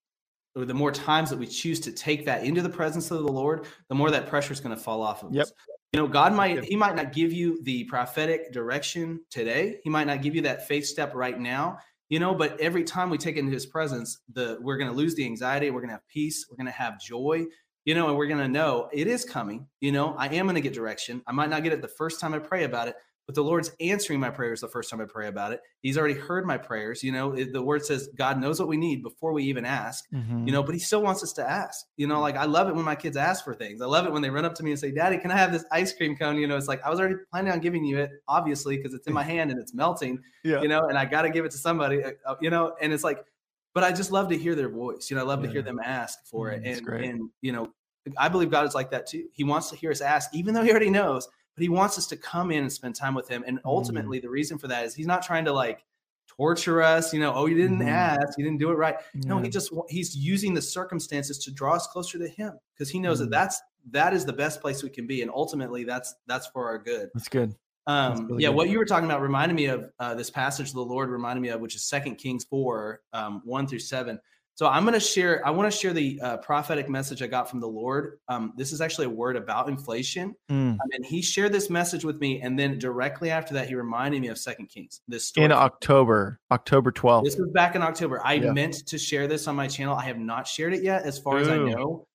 the more times that we choose to take that into the presence of the Lord, the more that pressure is going to fall off of yep. us. You know, God might he might not give you the prophetic direction today. He might not give you that faith step right now. You know, but every time we take into his presence, the we're going to lose the anxiety, we're going to have peace, we're going to have joy, you know, and we're going to know it is coming. You know, I am going to get direction. I might not get it the first time I pray about it, but the Lord's answering my prayers the first time I pray about it. He's already heard my prayers. You know, the word says God knows what we need before we even ask, mm-hmm. you know, but he still wants us to ask. You know, like I love it when my kids ask for things. I love it when they run up to me and say, Daddy, can I have this ice cream cone? You know, it's like I was already planning on giving you it, obviously, because it's in my hand and it's melting, yeah. you know, and I got to give it to somebody, uh, uh, you know, and it's like, but I just love to hear their voice. You know, I love yeah. to hear them ask for mm, it. And, and, you know, I believe God is like that too. He wants to hear us ask, even though he already knows but he wants us to come in and spend time with him. And mm-hmm. ultimately, mm. the reason for that is he's not trying to like torture us, you know, oh, you didn't mm. ask, you didn't do it right. Yeah. No, he just he's using the circumstances to draw us closer to him because he knows mm. that that's that is the best place we can be, and ultimately, that's that's for our good. That's good. Um, really yeah, good. what you were talking about reminded me of uh, this passage the Lord reminded me of, which is Second Kings four, um, one through seven. So I'm going to share. I want to share the uh, prophetic message I got from the Lord. Um, this is actually a word about inflation, mm. um, and He shared this message with me, and then directly after that, He reminded me of Second Kings. This story in October, October 12th. This was back in October. I yeah. meant to share this on my channel. I have not shared it yet, as far Ooh. as I know.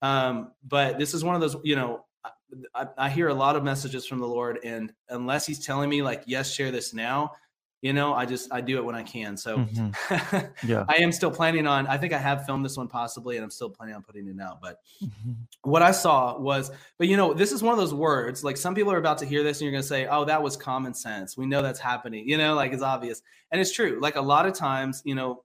Um, but this is one of those. You know, I, I hear a lot of messages from the Lord, and unless He's telling me like, yes, share this now you know i just i do it when i can so mm-hmm. yeah i am still planning on i think i have filmed this one possibly and i'm still planning on putting it out but mm-hmm. what i saw was but you know this is one of those words like some people are about to hear this and you're going to say oh that was common sense we know that's happening you know like it's obvious and it's true like a lot of times you know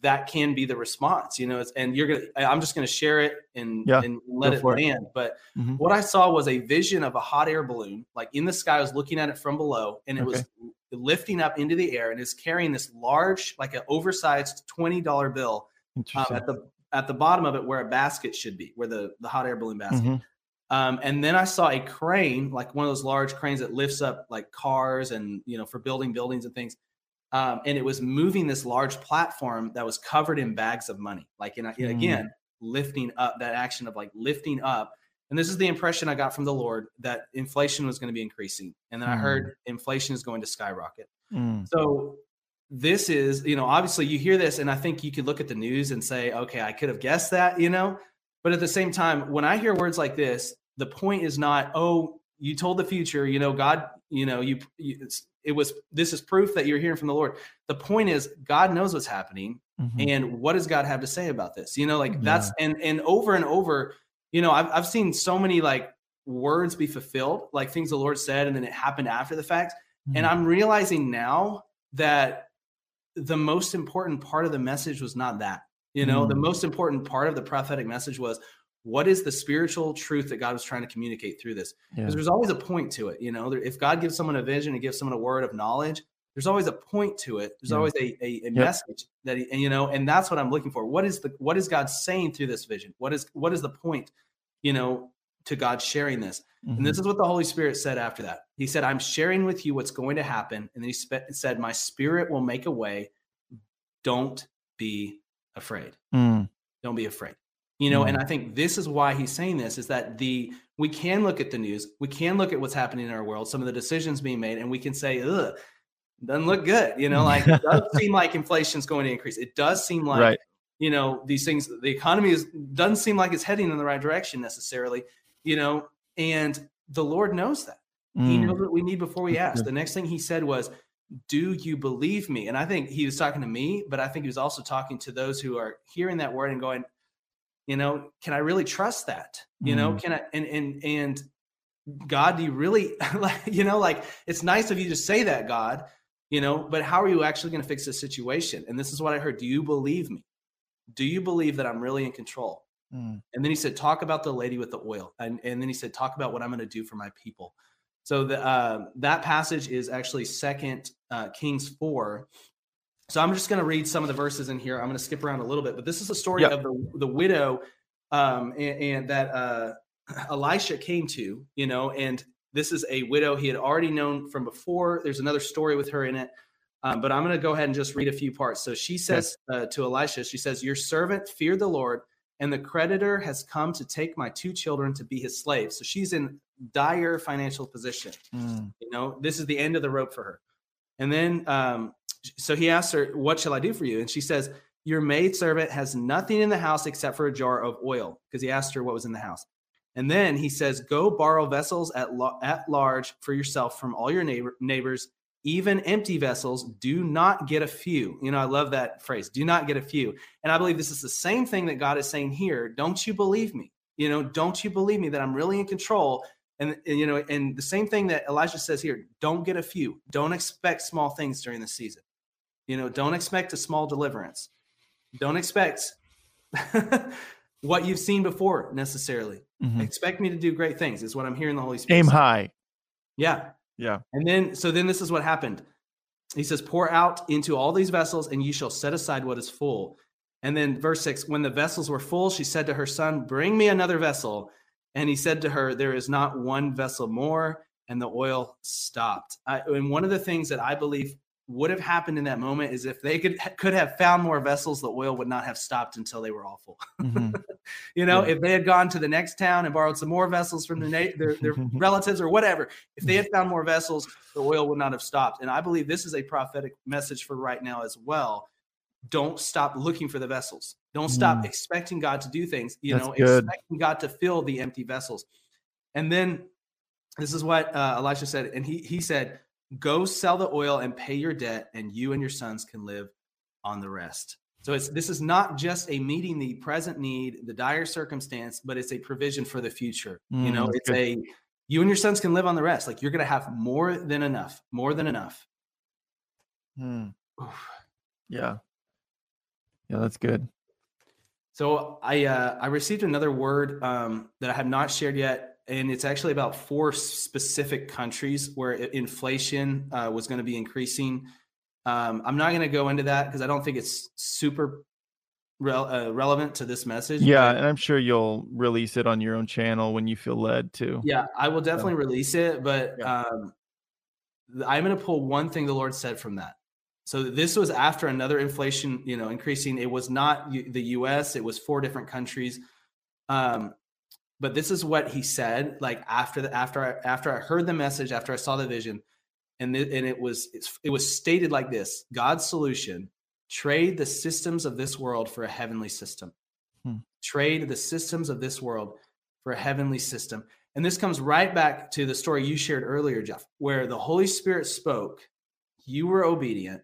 that can be the response you know and you're gonna i'm just gonna share it and, yeah, and let it land it. but mm-hmm. what i saw was a vision of a hot air balloon like in the sky i was looking at it from below and it okay. was lifting up into the air and is carrying this large like an oversized $20 bill um, at the at the bottom of it where a basket should be where the the hot air balloon basket mm-hmm. Um, and then I saw a crane, like one of those large cranes that lifts up like cars and you know for building buildings and things um, and it was moving this large platform that was covered in bags of money like in, mm. again lifting up that action of like lifting up and this is the impression i got from the lord that inflation was going to be increasing and then mm. i heard inflation is going to skyrocket mm. so this is you know obviously you hear this and i think you could look at the news and say okay i could have guessed that you know but at the same time when i hear words like this the point is not oh you told the future you know god you know you, you it was this is proof that you're hearing from the lord the point is god knows what's happening mm-hmm. and what does god have to say about this you know like yeah. that's and and over and over you know I've, I've seen so many like words be fulfilled like things the lord said and then it happened after the fact mm-hmm. and i'm realizing now that the most important part of the message was not that you know mm-hmm. the most important part of the prophetic message was what is the spiritual truth that God was trying to communicate through this? Because yeah. there's always a point to it. You know, if God gives someone a vision and gives someone a word of knowledge, there's always a point to it. There's yeah. always a, a, a yep. message that, he, and you know, and that's what I'm looking for. What is the, what is God saying through this vision? What is, what is the point, you know, to God sharing this? Mm-hmm. And this mm-hmm. is what the Holy Spirit said after that. He said, I'm sharing with you what's going to happen. And then he said, my spirit will make a way. Don't be afraid. Mm. Don't be afraid you know mm. and i think this is why he's saying this is that the we can look at the news, we can look at what's happening in our world, some of the decisions being made, and we can say, ugh, doesn't look good. You know, like it does seem like inflation's going to increase. It does seem like right. you know these things. The economy is doesn't seem like it's heading in the right direction necessarily. You know, and the Lord knows that. Mm. He knows what we need before we ask. The next thing He said was, "Do you believe me?" And I think He was talking to me, but I think He was also talking to those who are hearing that word and going, "You know, can I really trust that? You mm. know, can I?" And and and God, do you really like? You know, like it's nice of you to say that, God you know but how are you actually going to fix this situation? And this is what i heard do you believe me? Do you believe that i'm really in control? Mm. and then he said talk about the lady with the oil and, and then he said talk about what i'm going to do for my people. So the, uh, that passage is actually second uh, kings 4 so i'm just going to read some of the verses in here. I'm going to skip around a little bit but this is the story yep. of the, the widow um, and, and, that uh, elisha came to you know and this is a widow he had already known from before. There's another story with her in it. Um, but I'm going to go ahead and just read a few parts. So she says uh, to Elisha, she says, Your servant feared the Lord, and the creditor has come to take my two children to be his slaves. So she's in dire financial position. Mm. You know, this is the end of the rope for her. And then, um, so he asks her, What shall I do for you? And she says, Your maidservant has nothing in the house except for a jar of oil, because he asked her what was in the house. And then he says, Go borrow vessels at, lo- at large for yourself from all your neighbor- neighbors, even empty vessels. Do not get a few. You know, I love that phrase. Do not get a few. And I believe this is the same thing that God is saying here. Don't you believe me? You know, don't you believe me that I'm really in control? And, and you know, and the same thing that Elijah says here don't get a few. Don't expect small things during the season. You know, don't expect a small deliverance. Don't expect what you've seen before necessarily. Mm-hmm. Expect me to do great things is what I'm hearing the Holy Spirit. Aim say. high. Yeah. Yeah. And then so then this is what happened. He says, pour out into all these vessels, and you shall set aside what is full. And then verse six, when the vessels were full, she said to her son, Bring me another vessel. And he said to her, There is not one vessel more. And the oil stopped. I, and one of the things that I believe would have happened in that moment is if they could could have found more vessels, the oil would not have stopped until they were all full. Mm-hmm. you know, yeah. if they had gone to the next town and borrowed some more vessels from their, their, their relatives or whatever, if they had found more vessels, the oil would not have stopped. And I believe this is a prophetic message for right now as well. Don't stop looking for the vessels. Don't stop mm. expecting God to do things. You That's know, good. expecting God to fill the empty vessels. And then this is what uh, Elisha said, and he he said Go sell the oil and pay your debt, and you and your sons can live on the rest. So it's this is not just a meeting the present need, the dire circumstance, but it's a provision for the future. Mm, you know, it's good. a you and your sons can live on the rest. Like you're going to have more than enough, more than enough. Hmm. Yeah. Yeah, that's good. So I uh, I received another word um, that I have not shared yet and it's actually about four specific countries where inflation uh, was going to be increasing. Um, I'm not going to go into that because I don't think it's super re- uh, relevant to this message. Yeah, but, and I'm sure you'll release it on your own channel when you feel led to. Yeah, I will definitely so. release it, but yeah. um, I'm going to pull one thing the Lord said from that. So this was after another inflation, you know, increasing. It was not the U.S. It was four different countries. Um, but this is what he said like after the after I, after I heard the message after I saw the vision and th- and it was it was stated like this God's solution trade the systems of this world for a heavenly system. Hmm. trade the systems of this world for a heavenly system. And this comes right back to the story you shared earlier Jeff where the Holy Spirit spoke you were obedient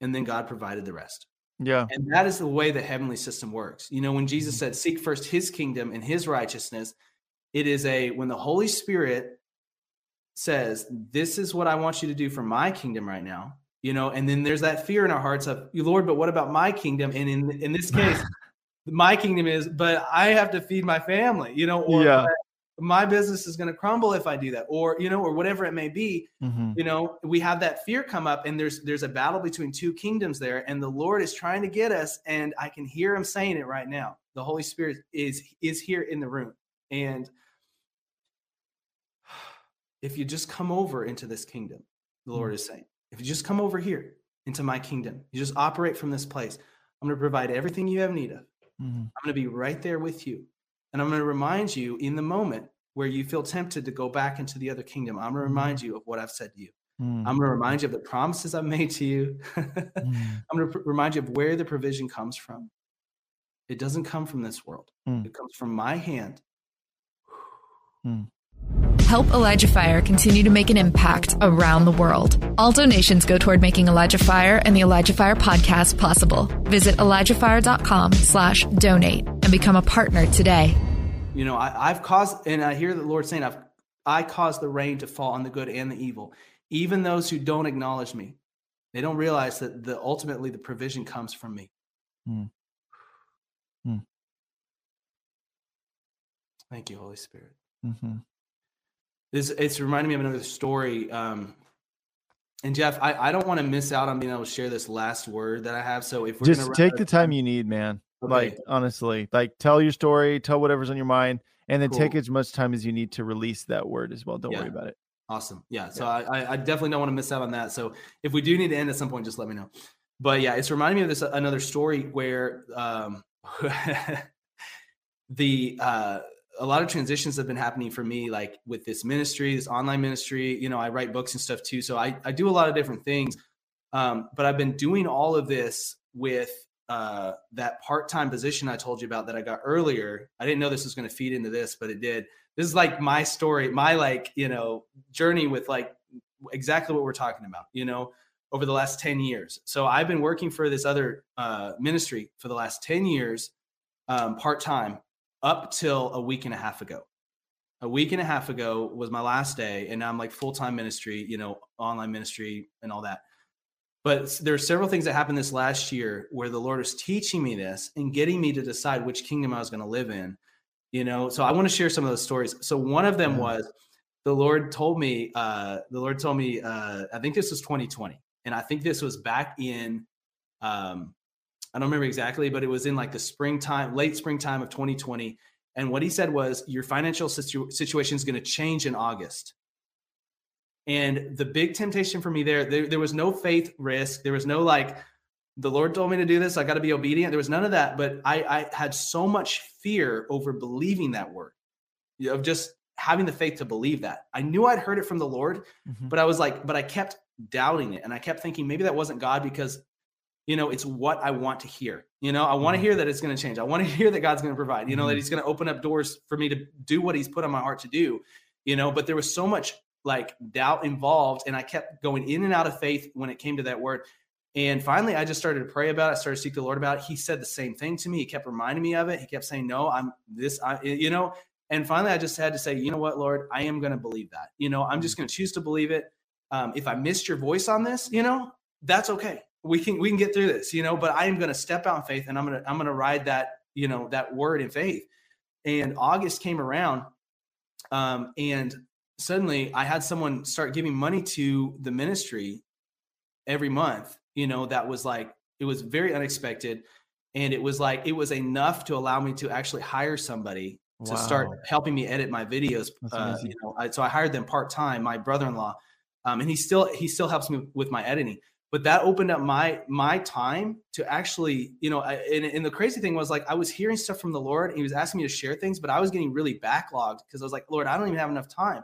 and then God provided the rest yeah. And that is the way the heavenly system works. You know, when Jesus mm-hmm. said, Seek first his kingdom and his righteousness, it is a, when the Holy Spirit says, This is what I want you to do for my kingdom right now, you know, and then there's that fear in our hearts of, you, Lord, but what about my kingdom? And in, in this case, my kingdom is, but I have to feed my family, you know, or yeah my business is going to crumble if I do that, or you know, or whatever it may be. Mm-hmm. You know, we have that fear come up, and there's there's a battle between two kingdoms there, and the Lord is trying to get us, and I can hear Him saying it right now. The Holy Spirit is is here in the room, and if you just come over into this kingdom, the Lord mm-hmm. is saying, if you just come over here into my kingdom, you just operate from this place. I'm going to provide everything you have need of. Mm-hmm. I'm going to be right there with you. And I'm going to remind you in the moment where you feel tempted to go back into the other kingdom, I'm going to remind you of what I've said to you. Mm. I'm going to remind you of the promises I've made to you. Mm. I'm going to pr- remind you of where the provision comes from. It doesn't come from this world, Mm. it comes from my hand. Help Elijah Fire continue to make an impact around the world. All donations go toward making Elijah Fire and the Elijah Fire podcast possible. Visit ElijahFire.com slash donate and become a partner today. You know, I, I've caused, and I hear the Lord saying, I've, I caused the rain to fall on the good and the evil, even those who don't acknowledge me. They don't realize that the ultimately the provision comes from me. Mm. Mm. Thank you, Holy Spirit. Mhm. This it's reminding me of another story. Um, and Jeff, I, I don't want to miss out on being able to share this last word that I have. So if we're Just gonna take the time you need, man. Like honestly, like tell your story, tell whatever's on your mind, and then take as much time as you need to release that word as well. Don't Yeah. worry about it. Awesome. Yeah. So I, I, I definitely don't want to miss out on that. So if we do need to end at some point, just let me know. But yeah, it's reminding me of this another story where um, the uh, a lot of transitions have been happening for me, like with this ministry, this online ministry. You know, I write books and stuff too, so I I do a lot of different things. Um, but I've been doing all of this with uh, that part time position I told you about that I got earlier. I didn't know this was going to feed into this, but it did. This is like my story my like you know journey with like exactly what we're talking about you know over the last 10 years. So i've been working for this other uh, ministry for the last 10 years um, part-time up till a week and a half ago. A week and a half ago was my last day and now i'm like full-time ministry you know online ministry and all that but there are several things that happened this last year where the lord is teaching me this and getting me to decide which kingdom i was going to live in you know? So i want to share some of those stories. So one of them was the lord told me uh the lord told me uh i think this was 2020 and i think this was back in um i don't remember exactly but it was in like the springtime late springtime of 2020 and what he said was your financial situ- situation is going to change in august and the big temptation for me there, there there was no faith risk there was no like the Lord told me to do this. I got to be obedient. There was none of that, but I, I had so much fear over believing that word, of just having the faith to believe that. I knew I'd heard it from the Lord, Mhm. but I was like, but I kept doubting it, and I kept thinking maybe that wasn't God because, you know, it's what I want to hear. You know, I want to Mhm. hear that it's going to change. I want to hear that God's going to provide. You know, that Mhm. He's going to open up doors for me to do what He's put on my heart to do. You know, but there was so much like doubt involved, and I kept going in and out of faith when it came to that word. And finally, I just started to pray about it. I started to seek the Lord about it. He said the same thing to me. He kept reminding me of it. He kept saying, "No, I'm this." I, you know. And finally, I just had to say, "You know what, Lord? I am going to believe that. You know, I'm just going to choose to believe it. Um, if I missed your voice on this, you know, that's okay. We can we can get through this. You know. But I am going to step out in faith, and I'm gonna I'm gonna ride that you know that word in faith. And August came around, um, and suddenly I had someone start giving money to the ministry every month you know that was like it was very unexpected and it was like it was enough to allow me to actually hire somebody to start helping me edit my videos uh, you know I, so i hired them part-time my brother-in-law um, and he still he still helps me with my editing but that opened up my my time to actually you know I, and, and the crazy thing was like i was hearing stuff from the lord and he was asking me to share things but i was getting really backlogged because i was like lord i don't even have enough time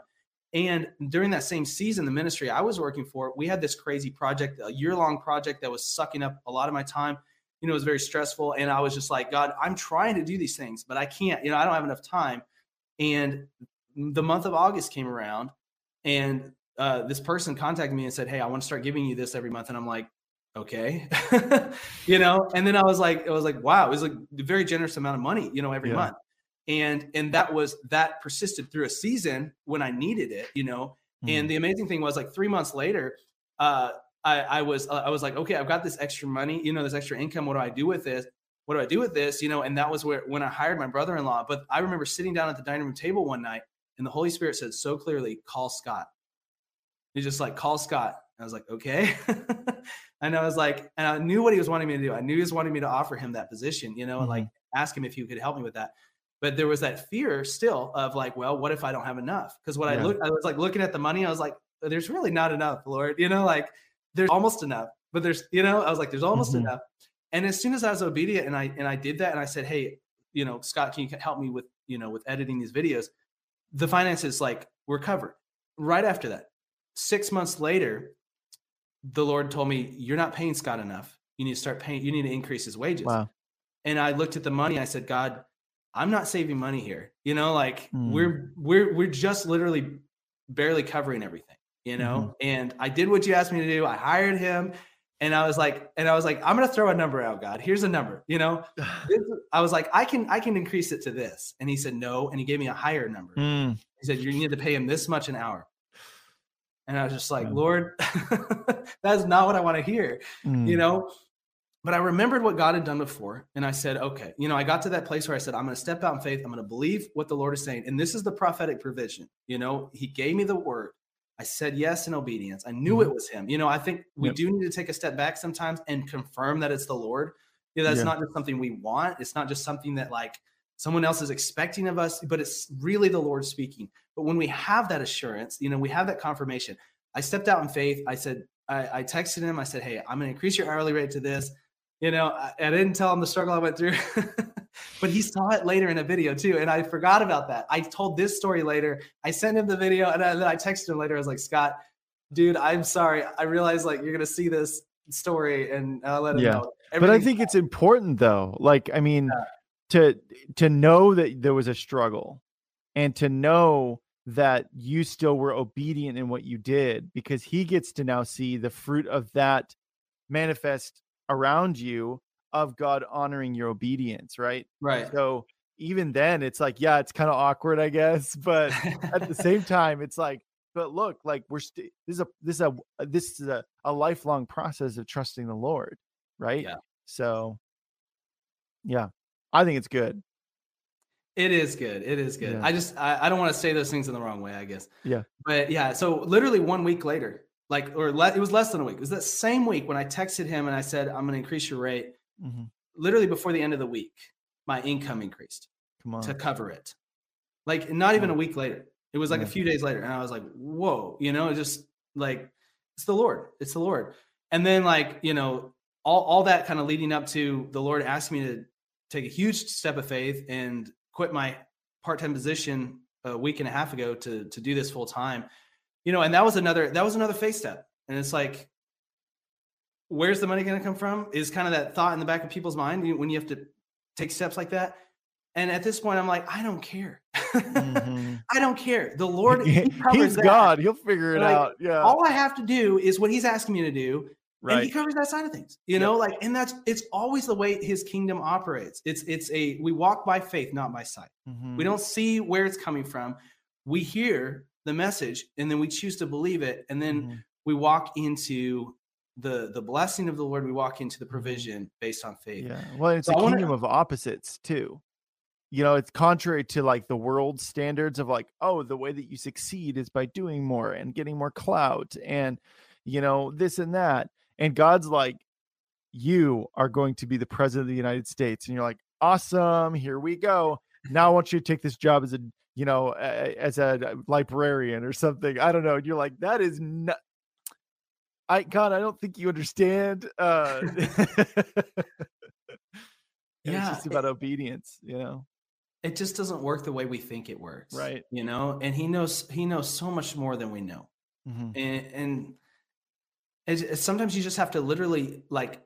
and during that same season, the ministry I was working for, we had this crazy project, a year long project that was sucking up a lot of my time. You know, it was very stressful. And I was just like, God, I'm trying to do these things, but I can't, you know, I don't have enough time. And the month of August came around and uh, this person contacted me and said, Hey, I want to start giving you this every month. And I'm like, okay, you know, and then I was like, it was like, wow, it was like a very generous amount of money, you know, every Yeah. month and and that was that persisted through a season when i needed it you know? Mm. and the amazing thing was like three months later uh i i was uh, i was like okay i've got this extra money you know this extra income. What do i do with this? What do i do with this? You know and that was where when i hired my brother-in-law. But i remember sitting down at the dining room table one night and the holy spirit said so clearly call scott. He's just like call scott. I was like okay. And i was like and i knew what he was wanting me to do. I knew he was wanting me to offer him that position you know and like ask him if he could help me with that but there was that fear still of like well what if i don't have enough because what i looked i was like looking at the money i was like there's really not enough lord you know like there's almost enough but there's you know i was like there's almost Mhm. enough and as soon as i was obedient and i and i did that and i said hey you know scott can you help me with you know with editing these videos the finances like were covered. Right after that, six months later, the Lord told me, You're not paying Scott enough. You need to start paying, you need to increase his wages. Wow. And I looked at the money, I said, God, I'm not saving money here. You know, like Mm. we're we're we're just literally barely covering everything, you know? Mm-hmm. And I did what you asked me to do. I hired him and I was like, and I was like, I'm gonna throw a number out, God. Here's a number, you know. I was like, I can I can increase it to this. And he said no, and he gave me a higher number. Mm. He said, You need to pay him this much an hour. And I was just like. Lord, that's not what I want to hear, Mm. you know? But I remembered what God had done before. And I said, okay, you know, I got to that place where I said, I'm going to step out in faith. I'm going to believe what the Lord is saying. And this is the prophetic provision. You know, He gave me the word. I said yes in obedience. I knew Mhm. it was Him. You know, I think we Yep. do need to take a step back sometimes and confirm that it's the Lord. You know, that's Yeah. not just something we want. It's not just something that like someone else is expecting of us, but it's really the Lord speaking. But when we have that assurance, you know, we have that confirmation. I stepped out in faith. I said, I, I texted him. I said, Hey, I'm going to increase your hourly rate to this. You know, I, I didn't tell him the struggle I went through, but he saw it later in a video too. And I forgot about that. I told this story later. I sent him the video and I, then I texted him later. I was like, Scott, dude, I'm sorry. I realized like you're going to see this story and I'll let him Yeah. know. but I think it's important though. Like, I mean, Yeah. to to know that there was a struggle and to know that you still were obedient in what you did because he gets to now see the fruit of that manifest around you of God honoring your obedience, right? right. So even then it's like, yeah, it's kind of awkward, I guess, but at the same time it's like but look like we're st- this is a this is a this is a, a lifelong process of trusting the lord right Yeah. so yeah i think it's good It is good. It is good. Yeah. I just I, I don't want to say those things in the wrong way, I guess. Yeah. But yeah, so literally one week later, like or le- it was less than a week. It was that same week when I texted him and I said I'm going to increase your rate. Mhm. Literally before the end of the week, my income increased come on to cover it. Like not even a week later. It was like Yeah. a few days later, and I was like, "Whoa!" You know, just like it's the Lord. It's the Lord. And then like you know all all that kind of leading up to the Lord asked me to take a huge step of faith and quit my part-time position a week and a half ago to to do this full time you know and that was another that was another faith step. And it's like where's the money going to come from is kind of that thought in the back of people's mind when you have to take steps like that. And at this point i'm like i don't care. Mhm. i don't care. The lord he he's that. god. He'll figure it Like, out. Yeah. all i have to do is what he's asking me to do right and he covers that side of things you know like and that's it's always the way his kingdom operates. It's it's a we walk by faith not by sight. Mhm. we don't see where it's coming from. We hear the message and then we choose to believe it and then Mhm. we walk into the the blessing of the lord we walk into the provision based on faith. Yeah well it's So a I wanna- kingdom of opposites too. You know it's contrary to like the world standards of like oh the way that you succeed is by doing more and getting more clout and you know this and that and god's like you are going to be the president of the united states and you're like awesome here we go. Now i want you to take this job as a you know as a librarian or something i don't know and you're like that is not i god i don't think you understand uh Yeah, it's just about obedience, you know. it just doesn't work the way we think it works Right. you know and he knows he knows so much more than we know Mhm. and, and it's- sometimes you just have to literally like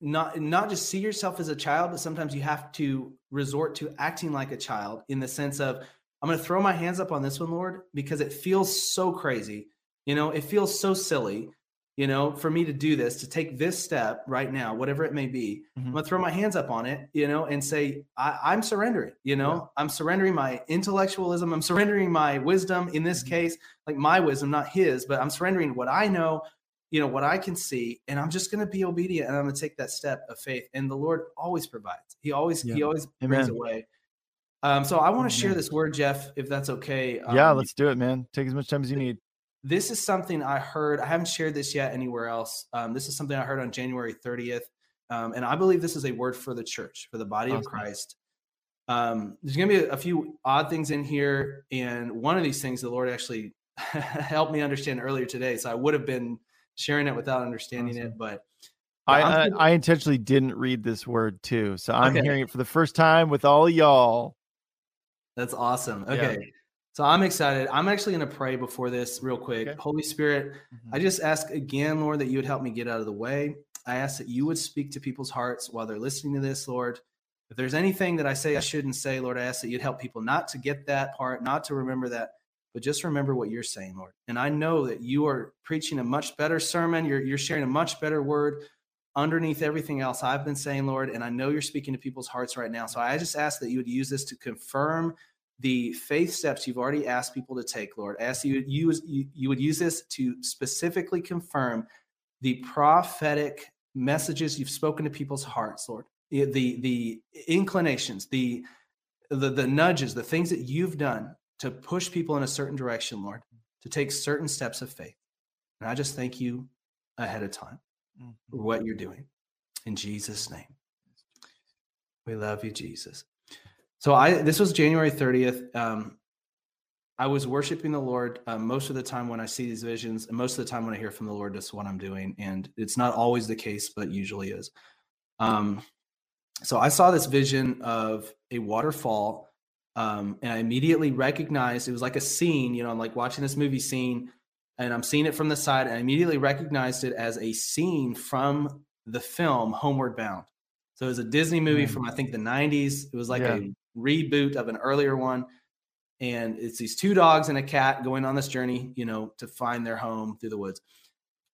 not not just see yourself as a child but sometimes you have to resort to acting like a child in the sense of i'm going to throw my hands up on this one lord because it feels so crazy you know it feels so silly you know for me to do this to take this step right now whatever it may be i'm Mhm. going to throw my hands up on it you know and say I, i'm surrendering you know i'm surrendering my intellectualism i'm surrendering my wisdom in this Mhm. case like my wisdom not his but i'm surrendering what i know you know what i can see and i'm just going to be obedient and i'm going to take that step of faith and the lord always provides he always he Yeah. always brings Amen. a way um, so i want to share Amen. this word jeff if that's okay yeah, Um, let's do it, man. Take as much time as you need. this is something I heard. I haven't shared this yet anywhere else. Um, this is something I heard on January 30th. Um, and I believe this is a word for the church, for the body of Christ. Um, there's going to be a, a few odd things in here. And one of these things the Lord actually helped me understand earlier today. So I would have been sharing it without understanding it. Awesome. But I, Yeah, thinking- I intentionally didn't read this word too, so I'm Okay. hearing it for the first time with all y'all. That's awesome. Yeah. Okay. So I'm excited. I'm actually going to pray before this real quick. Okay. Holy Spirit, Mhm. I just ask again, Lord, that you would help me get out of the way. I ask that you would speak to people's hearts while they're listening to this, Lord. If there's anything that I say I shouldn't say, Lord, I ask that you'd help people not to get that part, not to remember that, but just remember what you're saying, Lord. And I know that you are preaching a much better sermon. You're, you're sharing a much better word underneath everything else I've been saying, Lord. And I know you're speaking to people's hearts right now. So I just ask that you would use this to confirm the faith steps you've already asked people to take, Lord. I ask you use you, you would use this to specifically confirm the prophetic messages you've spoken to people's hearts, Lord. The the, inclinations, the, the the nudges, the things that you've done to push people in a certain direction, Lord, to take certain steps of faith. And I just thank you ahead of time. For what you're doing. In Jesus' name. We love you, Jesus. So I this was January 30th. Um, I was worshiping the Lord uh, most of the time when I see these visions, and most of the time when I hear from the Lord, that's what I'm doing. And it's not always the case, but usually is. Um, so I saw this vision of a waterfall, um, and I immediately recognized it was like a scene. You know, I'm like watching this movie scene, and I'm seeing it from the side, and I immediately recognized it as a scene from the film Homeward Bound. So it was a Disney movie Mm. from I think the 90s. It was like Yeah. a reboot of an earlier one and it's these two dogs and a cat going on this journey you know to find their home through the woods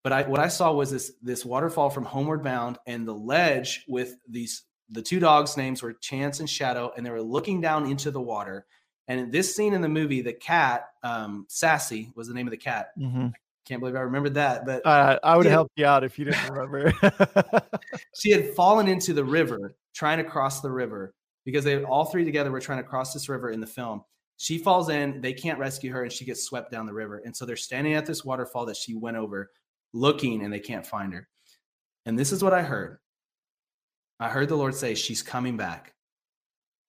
but i what i saw was this this waterfall from homeward bound and the ledge with these the two dogs names were chance and shadow and they were looking down into the water and in this scene in the movie the cat um sassy was the name of the cat Mhm. can't believe i remembered that but Uh, I would help you out if you didn't remember. she had fallen into the river trying to cross the river because they all three together were trying to cross this river in the film. She falls in, they can't rescue her, and she gets swept down the river. And so they're standing at this waterfall that she went over looking and they can't find her. And this is what I heard I heard the Lord say, She's coming back.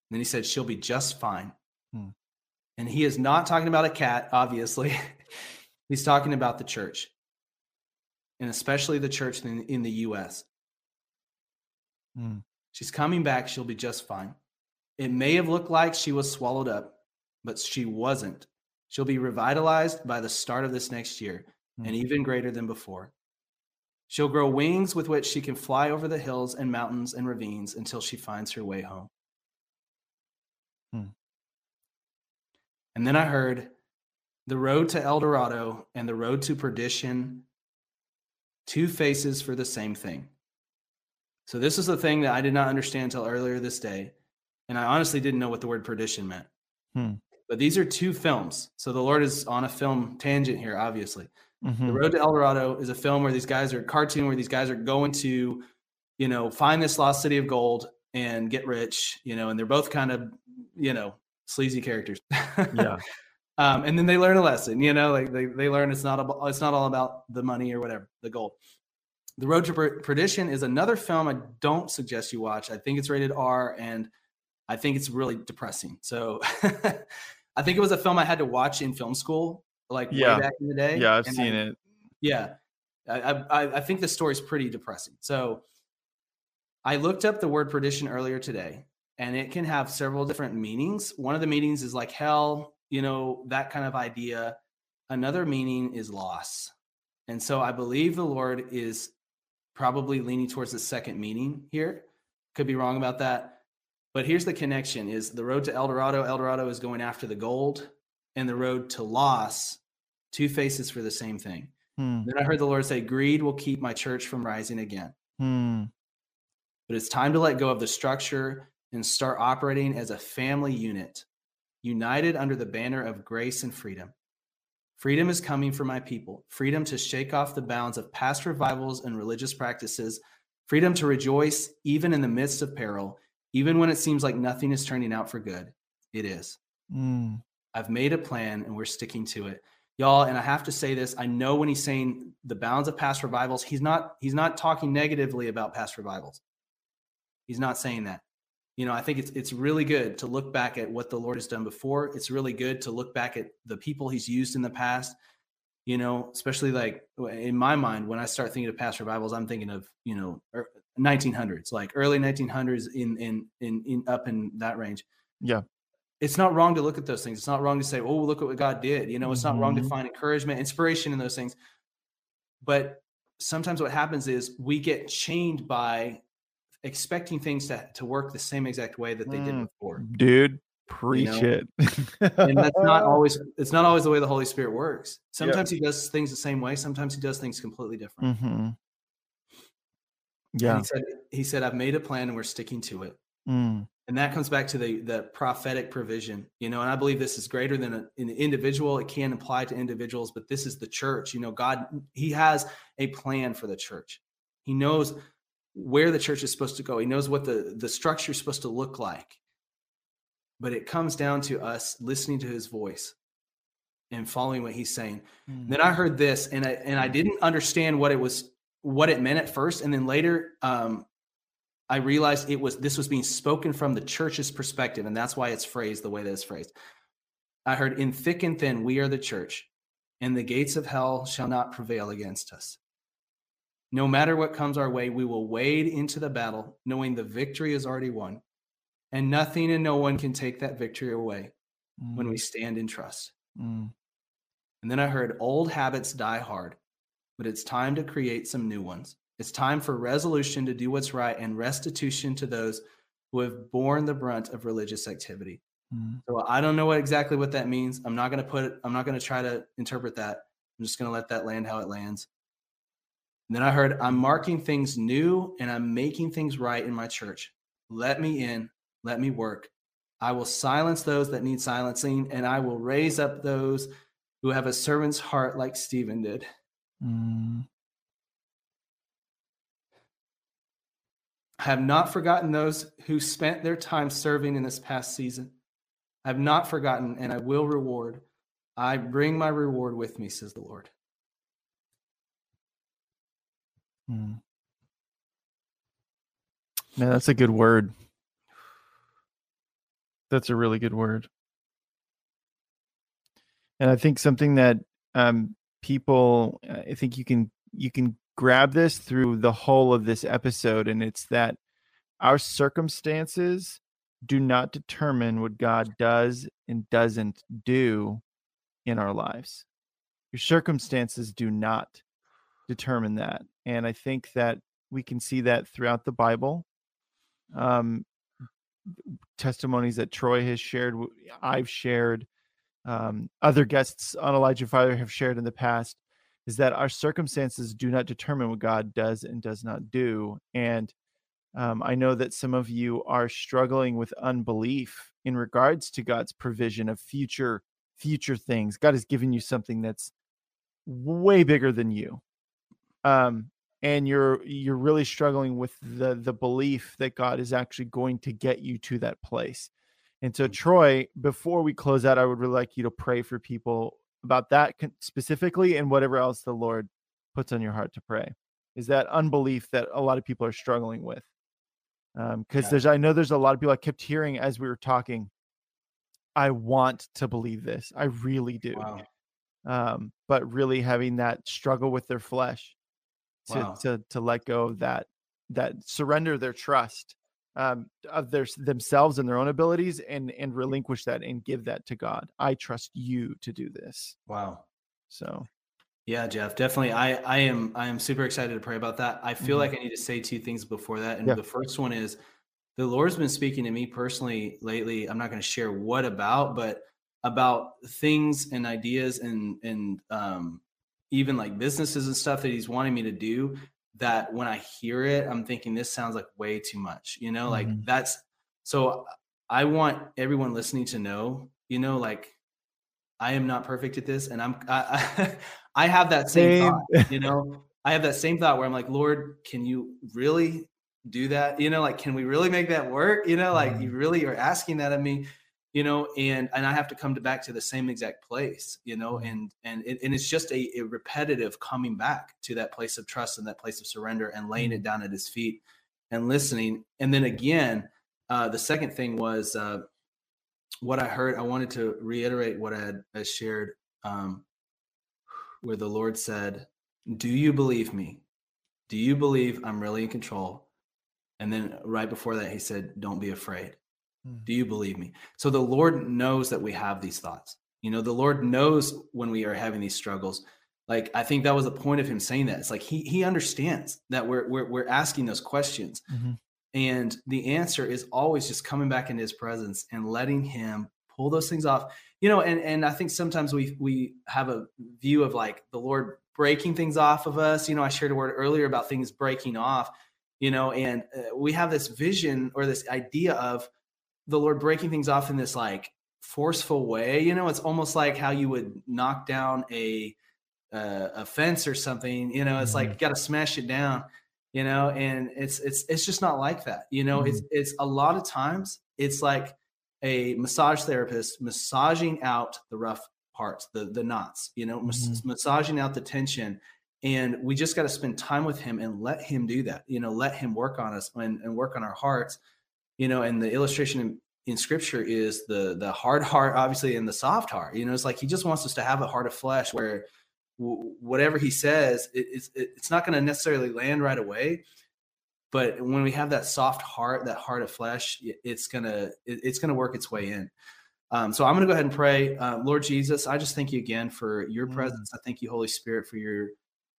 And then he said, She'll be just fine. Hmm. And he is not talking about a cat, obviously. He's talking about the church, and especially the church in, in the US. Hmm. She's coming back. She'll be just fine. It may have looked like she was swallowed up, but she wasn't. She'll be revitalized by the start of this next year Hmm. and even greater than before. She'll grow wings with which she can fly over the hills and mountains and ravines until she finds her way home. Hmm. And then I heard the road to El Dorado and the road to perdition, two faces for the same thing. So this is the thing that I did not understand until earlier this day, and I honestly didn't know what the word perdition meant. Hmm. But these are two films. So the Lord is on a film tangent here, obviously. The Mhm. Road to El Dorado is a film where these guys are cartoon where these guys are going to, you know, find this lost city of gold and get rich, you know, and they're both kind of, you know, sleazy characters. Yeah. um, and then they learn a lesson, you know, like they, they learn it's not about, it's not all about the money or whatever, the goal. The Road to Perdition is another film I don't suggest you watch. I think it's rated R and I think it's really depressing. So I think it was a film I had to watch in film school, like Yeah. way back in the day. Yeah, I've and seen I- it. yeah, I, I I think the story's pretty depressing. So I looked up the word perdition earlier today, and it can have several different meanings. One of the meanings is like hell, you know, that kind of idea. Another meaning is loss, and so I believe the Lord is probably leaning towards the second meaning here. Could be wrong about that, but here's the connection: is the road to El Dorado. El Dorado is going after the gold, and the road to loss. Two faces for the same thing. Hmm. Then I heard the Lord say, Greed will keep my church from rising again. Hmm. But it's time to let go of the structure and start operating as a family unit, united under the banner of grace and freedom. Freedom is coming for my people. Freedom to shake off the bounds of past revivals and religious practices. Freedom to rejoice even in the midst of peril, even when it seems like nothing is turning out for good. It is. Hmm. I've made a plan and we're sticking to it. Y'all, and I have to say this, I know when he's saying the bounds of past revivals, he's not he's not talking negatively about past revivals. He's not saying that. You know, I think it's it's really good to look back at what the Lord has done before. It's really good to look back at the people he's used in the past. You know, especially like in my mind, when I start thinking of past revivals, I'm thinking of you know er, 1900s, like early 1900s in in in, in up in that range Yeah. it's not wrong to look at those things. It's not wrong to say, "Oh, look at what God did." You know, it's mm-hmm. not wrong to mm-hmm. find encouragement, inspiration in those things. But sometimes what happens is we get chained by expecting things to, to work the same exact way that they mm, did before. Dude, preach you know? it. and that's not always it's not always the way the Holy Spirit works. Sometimes yep. he does things the same way, sometimes he does things completely different. Mm-hmm. Yeah. he said he said I've made a plan and we're sticking to it. Mm. And that comes back to the the prophetic provision, you know. And I believe this is greater than a, an individual. It can apply to individuals, but this is the church. You know, God He has a plan for the church. He knows where the church is supposed to go. He knows what the the structure is supposed to look like. But it comes down to us listening to His voice and following what He's saying. Mm. Then I heard this, and I and I didn't understand what it was what it meant at first, and then later um, I realized it was this was being spoken from the church's perspective, and that's why it's phrased the way that it's phrased. I heard, "In thick and thin, we are the church, and the gates of hell shall not prevail against us." No matter what comes our way, we will wade into the battle, knowing the victory is already won, and nothing and no one can take that victory away mm. when we stand in trust. Mm. And then I heard, "Old habits die hard, but it's time to create some new ones." It's time for resolution to do what's right and restitution to those who have borne the brunt of religious activity. Mm. So I don't know what exactly what that means. I'm not going to put it, I'm not going to try to interpret that. I'm just going to let that land how it lands. And then I heard, I'm marking things new and I'm making things right in my church. Let me in, let me work. I will silence those that need silencing, and I will raise up those who have a servant's heart like Stephen did. Mm. I have not forgotten those who spent their time serving in this past season. I have not forgotten, and I will reward. I bring my reward with me, says the Lord. Hmm. Man, that's a good word. That's a really good word. And I think something that um, people, I think you can you can grab this through the whole of this episode, and it's that our circumstances do not determine what God does and doesn't do in our lives. Your circumstances do not determine that. And I think that we can see that throughout the Bible. Um, testimonies that Troy has shared, I've shared, um, other guests on Elijah Fire have shared in the past is that our circumstances do not determine what God does and does not do. And um, I know that some of you are struggling with unbelief in regards to God's provision of future future things. God has given you something that's way bigger than you. Um, and you're you're really struggling with the the belief that God is actually going to get you to that place. And so, Troy, before we close out, I would really like you to pray for people about that specifically and whatever else the Lord puts on your heart to pray. Is that unbelief that a lot of people are struggling with? Because um, yeah. there's, I know there's a lot of people I kept hearing as we were talking. I want to believe this. I really do. Wow. Um, but really having that struggle with their flesh to, wow. to, to let go of that, that surrender their trust um, of their themselves and their own abilities and and relinquish that and give that to God. I trust you to do this. Wow. So yeah, Jeff, definitely. I I am I am super excited to pray about that. I feel mm-hmm. like I need to say two things before that. And yeah. the first one is the Lord's been speaking to me personally lately. I'm not going to share what about, but about things and ideas and and um even like businesses and stuff that he's wanting me to do that when I hear it, I'm thinking this sounds like way too much, you know, like mm-hmm. that's so I want everyone listening to know, you know, like I am not perfect at this and I'm, I, I have that same, same. thought, you know, I have that same thought where I'm like, Lord, can you really do that? You know, like, can we really make that work? You know, like mm-hmm. you really are asking that of me you know and and i have to come to back to the same exact place you know mm-hmm. and and it, and it's just a, a, repetitive coming back to that place of trust and that place of surrender and laying it mm-hmm. down at his feet and listening and then again uh, the second thing was uh, what i heard i wanted to reiterate what i had, had shared um, where the lord said do you believe me do you believe i'm really in control and then right before that he said don't be afraid. Do you believe me? So the Lord knows that we have these thoughts. You know, the Lord knows when we are having these struggles. Like I think that was the point of him saying that. It's like he he understands that we're we're, we're asking those questions. Mm-hmm. And the answer is always just coming back into his presence and letting him pull those things off. You know, and and I think sometimes we we have a view of like the Lord breaking things off of us. You know, I shared a word earlier about things breaking off, you know, and uh, we have this vision or this idea of the Lord breaking things off in this like forceful way. You know, it's almost like how you would knock down a uh, a fence or something. You know, it's mm-hmm. like you got to smash it down. You know, and it's it's it's just not like that. You know, mm-hmm. it's it's a lot of times it's like a massage therapist massaging out the rough parts, the the knots. You know, mm-hmm. massaging out the tension. And we just got to spend time with him and let him do that. You know, let him work on us and, and work on our hearts you know and the illustration in, in scripture is the the hard heart obviously and the soft heart you know it's like he just wants us to have a heart of flesh where w- whatever he says it, it's it's not going to necessarily land right away but when we have that soft heart that heart of flesh it's gonna it, it's gonna work its way in. Um, so i'm gonna go ahead and pray. Uh, lord jesus i just thank you again for your mm-hmm. presence. I thank you holy spirit for your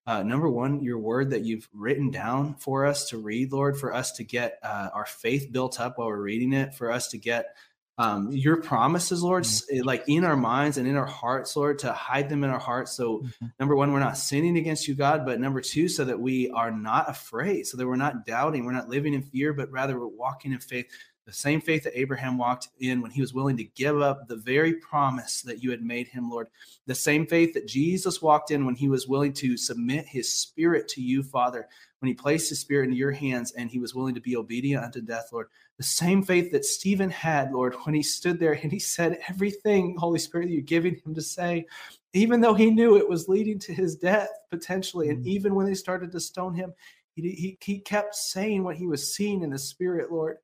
uh, number one, your word that you've written down for us to read, Lord, for us to get uh, our faith built up while we're reading it, for us to get um, your promises, Lord, mm-hmm. like in our minds and in our hearts, Lord, to hide them in our hearts. So, mm-hmm. number one, we're not sinning against you, God, but number two, so that we are not afraid, so that we're not doubting, we're not living in fear, but rather we're walking in faith the same faith that Abraham walked in when he was willing to give up the very promise that you had made him, Lord. The same faith that Jesus walked in when he was willing to submit his spirit to you, Father, when he placed his spirit into your hands and he was willing to be obedient unto death, Lord. The same faith that Stephen had, Lord, when he stood there and he said everything, Holy Spirit, that you're giving him to say, even though he knew it was leading to his death potentially. And mm. even when they started to stone him, he, he, he kept saying what he was seeing in the spirit, Lord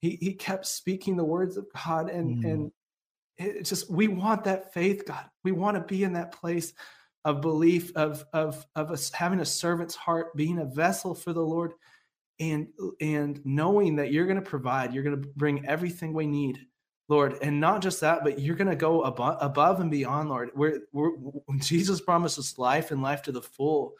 he he kept speaking the words of God and mm. and it's just we want that faith, God. We want to be in that place of belief of of of us having a servant's heart, being a vessel for the Lord, and and knowing that you're going to provide, you're going to bring everything we need, Lord, and not just that, but you're going to go above above and beyond, Lord. Where Jesus promises life and life to the full,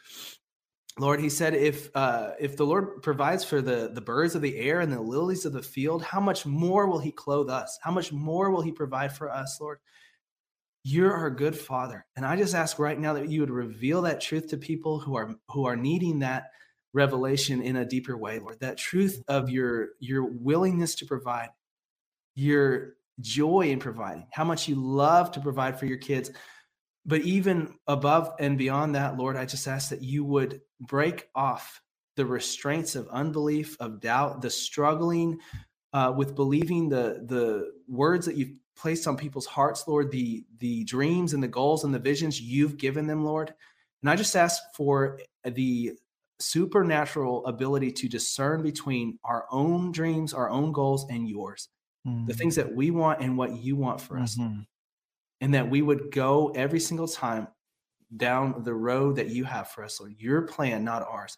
Lord, he said, if uh, if the Lord provides for the the birds of the air and the lilies of the field, how much more will He clothe us? How much more will He provide for us, Lord? You're our good Father, and I just ask right now that you would reveal that truth to people who are who are needing that revelation in a deeper way, Lord. That truth of your your willingness to provide, your joy in providing, how much you love to provide for your kids but even above and beyond that, Lord, I just ask that you would break off the restraints of unbelief, of doubt, the struggling uh, with believing the the words that you've placed on people's hearts, Lord, the the dreams and the goals and the visions you've given them, Lord. And I just ask for the supernatural ability to discern between our own dreams, our own goals, and yours. Mm-hmm. The things that we want and what you want for us. And that we would go every single time down the road that you have for us, Lord, your plan, not ours.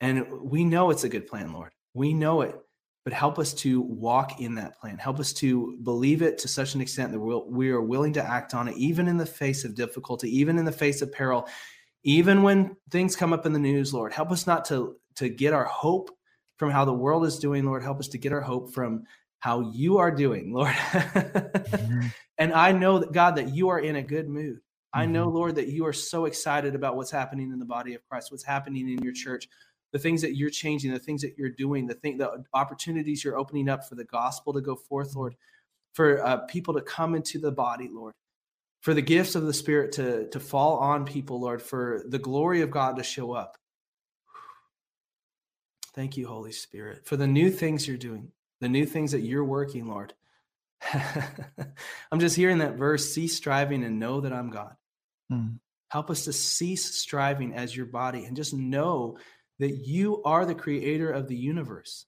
And we know it's a good plan, Lord. We know it, but help us to walk in that plan. Help us to believe it to such an extent that we'll, we are willing to act on it, even in the face of difficulty, even in the face of peril, even when things come up in the news, Lord. Help us not to, to get our hope from how the world is doing, Lord. Help us to get our hope from how you are doing, Lord. mm-hmm. And I know that God, that you are in a good mood. Mm-hmm. I know, mm-hmm. Lord, that you are so excited about what's happening in the body of Christ, what's happening in your church, the things that you're changing, the things that you're doing, the thing, the opportunities you're opening up for the gospel to go forth, Lord, for uh, people to come into the body, Lord, for the gifts of the Spirit to to fall on people, Lord, for the glory of God to show up. Thank you, Holy Spirit, for the new things you're doing, the new things that you're working, Lord. I'm just hearing that verse cease striving and know that I'm God. Mm. Help us to cease striving as your body and just know that you are the creator of the universe.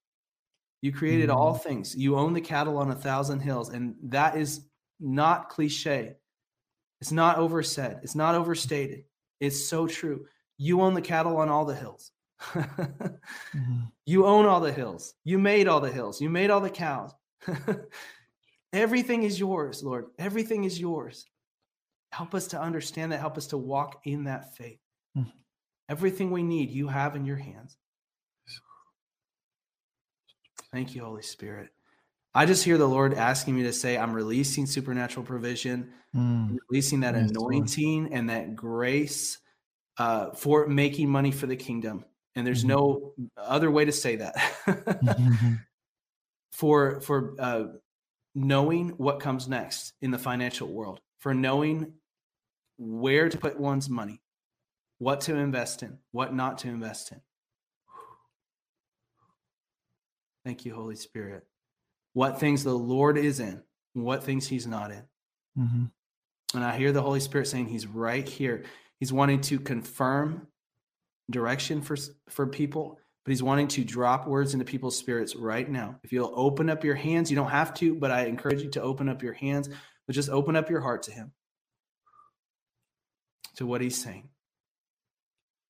You created mm. all things. You own the cattle on a thousand hills. And that is not cliche. It's not oversaid. It's not overstated. It's so true. You own the cattle on all the hills. mm-hmm. You own all the hills. You made all the hills. You made all the cows. Everything is yours, Lord. Everything is yours. Help us to understand that. Help us to walk in that faith. Mm-hmm. Everything we need, you have in your hands. Thank you, Holy Spirit. I just hear the Lord asking me to say, I'm releasing supernatural provision, mm. releasing that yes, anointing Lord. and that grace uh, for making money for the kingdom. And there's mm-hmm. no other way to say that. mm-hmm. For for uh, knowing what comes next in the financial world, for knowing where to put one's money, what to invest in, what not to invest in. Thank you, Holy Spirit. What things the Lord is in, what things He's not in. Mm-hmm. And I hear the Holy Spirit saying He's right here. He's wanting to confirm direction for for people, but He's wanting to drop words into people's spirits right now. If you'll open up your hands, you don't have to, but I encourage you to open up your hands, but just open up your heart to Him, to what He's saying.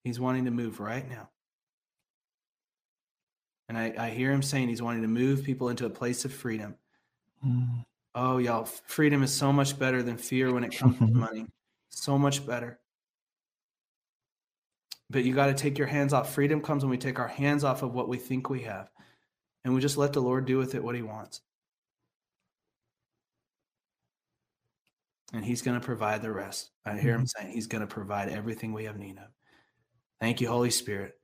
He's wanting to move right now. And I, I hear him saying he's wanting to move people into a place of freedom. Mm. Oh, y'all, freedom is so much better than fear when it comes to money. So much better. But you got to take your hands off. Freedom comes when we take our hands off of what we think we have and we just let the Lord do with it what he wants. And he's going to provide the rest. I hear him mm-hmm. saying he's going to provide everything we have need of. Thank you, Holy Spirit.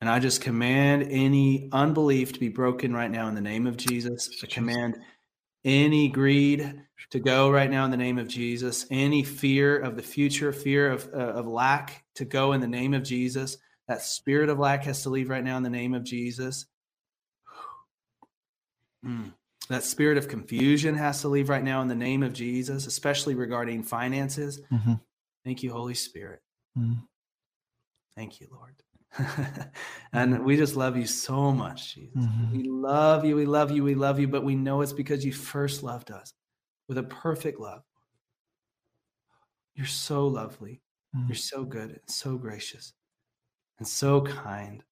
And I just command any unbelief to be broken right now in the name of Jesus. I command any greed to go right now in the name of Jesus. Any fear of the future, fear of, uh, of lack to go in the name of Jesus. That spirit of lack has to leave right now in the name of Jesus. Mm. That spirit of confusion has to leave right now in the name of Jesus, especially regarding finances. Mm-hmm. Thank you, Holy Spirit. Mm. Thank you, Lord. and we just love you so much, Jesus. Mm-hmm. We love you, we love you, we love you, but we know it's because you first loved us with a perfect love. You're so lovely. Mm-hmm. You're so good and so gracious and so kind.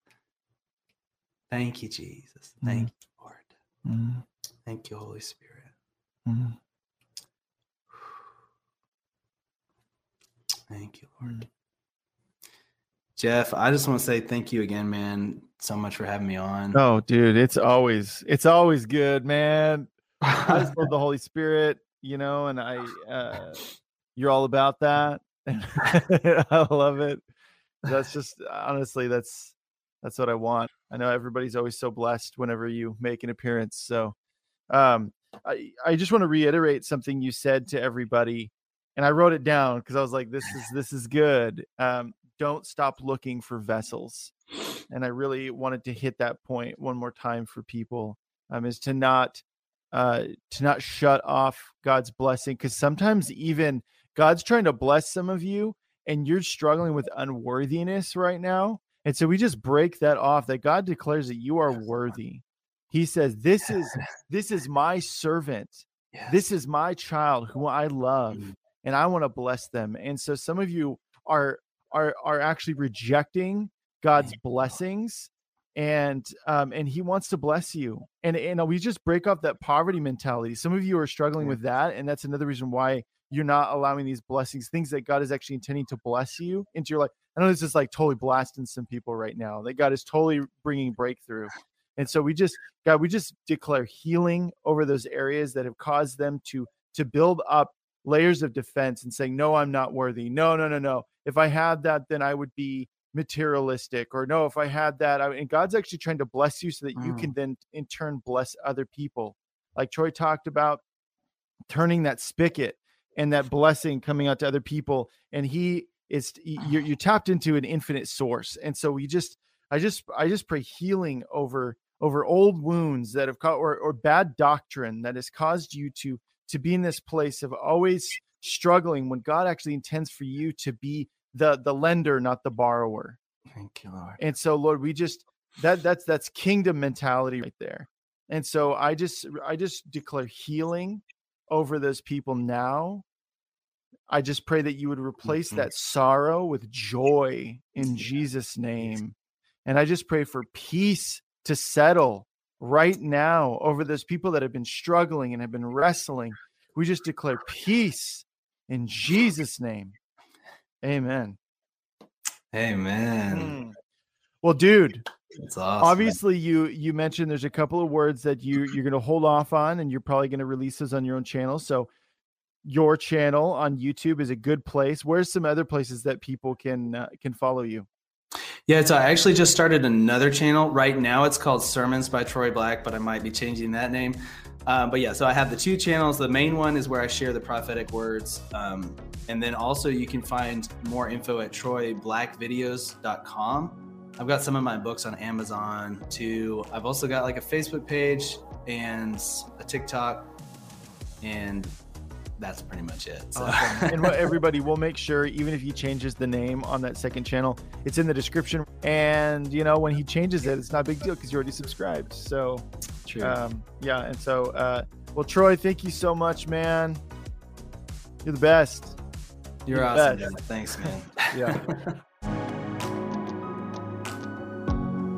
Thank you, Jesus. Thank mm-hmm. you, Lord. Mm-hmm. Thank you, Holy Spirit. Mm-hmm. Thank you, Lord. Jeff, I just want to say thank you again, man, so much for having me on. Oh, dude, it's always it's always good, man. I just love the Holy Spirit, you know, and I uh you're all about that. I love it. That's just honestly that's that's what I want. I know everybody's always so blessed whenever you make an appearance. So um I, I just want to reiterate something you said to everybody and I wrote it down because I was like, this is this is good. Um, don't stop looking for vessels. And I really wanted to hit that point one more time for people um, is to not uh, to not shut off God's blessing because sometimes even God's trying to bless some of you and you're struggling with unworthiness right now. And so we just break that off that God declares that you are worthy. He says, This is this is my servant. This is my child who I love. And I want to bless them. And so some of you are are are actually rejecting God's blessings and um and he wants to bless you and and we just break off that poverty mentality. Some of you are struggling with that and that's another reason why you're not allowing these blessings things that god is actually intending to bless you into your life. I know this is like totally blasting some people right now that god is totally bringing breakthrough and so we just god we just declare healing over those areas that have caused them to to build up layers of defense and saying no i'm not worthy. No no no no. If I had that, then I would be materialistic or no if i had that I, and god's actually trying to bless you so that you can mm. then in turn bless other people. Like troy talked about turning that spigot and that blessing coming out to other people and he is you're, you're tapped into an infinite source and so we just i just i just pray healing over over old wounds that have caught or, or bad doctrine that has caused you to to be in this place of always struggling when god actually intends for you to be the the lender, not the borrower. Thank you, Lord. And so, Lord, we just that that's that's kingdom mentality right there. And so I just I just declare healing over those people now. I just pray that you would replace mm-hmm. that sorrow with joy in Jesus' name. And I just pray for peace to settle right now over those people that have been struggling and have been wrestling. We just declare peace in Jesus' name. Amen. Amen. Mm. Well, dude, awesome. obviously you you mentioned there's a couple of words that you you're going to hold off on and you're probably going to release those on your own channel. So your channel on YouTube is a good place. Where's some other places that people can uh, can follow you? Yeah, so I actually just started another channel. Right now it's called Sermons by Troy Black, but I might be changing that name. Um, but yeah, so I have the two channels. The main one is where I share the prophetic words. Um, and then also you can find more info at troyblackvideos.com. I've got some of my books on Amazon too. I've also got like a Facebook page and a TikTok, and that's pretty much it. So. Awesome. and what everybody will make sure, even if he changes the name on that second channel, it's in the description. And you know, when he changes it, it's not a big deal because you're already subscribed. So True. um, yeah. And so, uh, well, Troy, thank you so much, man. You're the best. You're the awesome. best. Thanks, man. Yeah.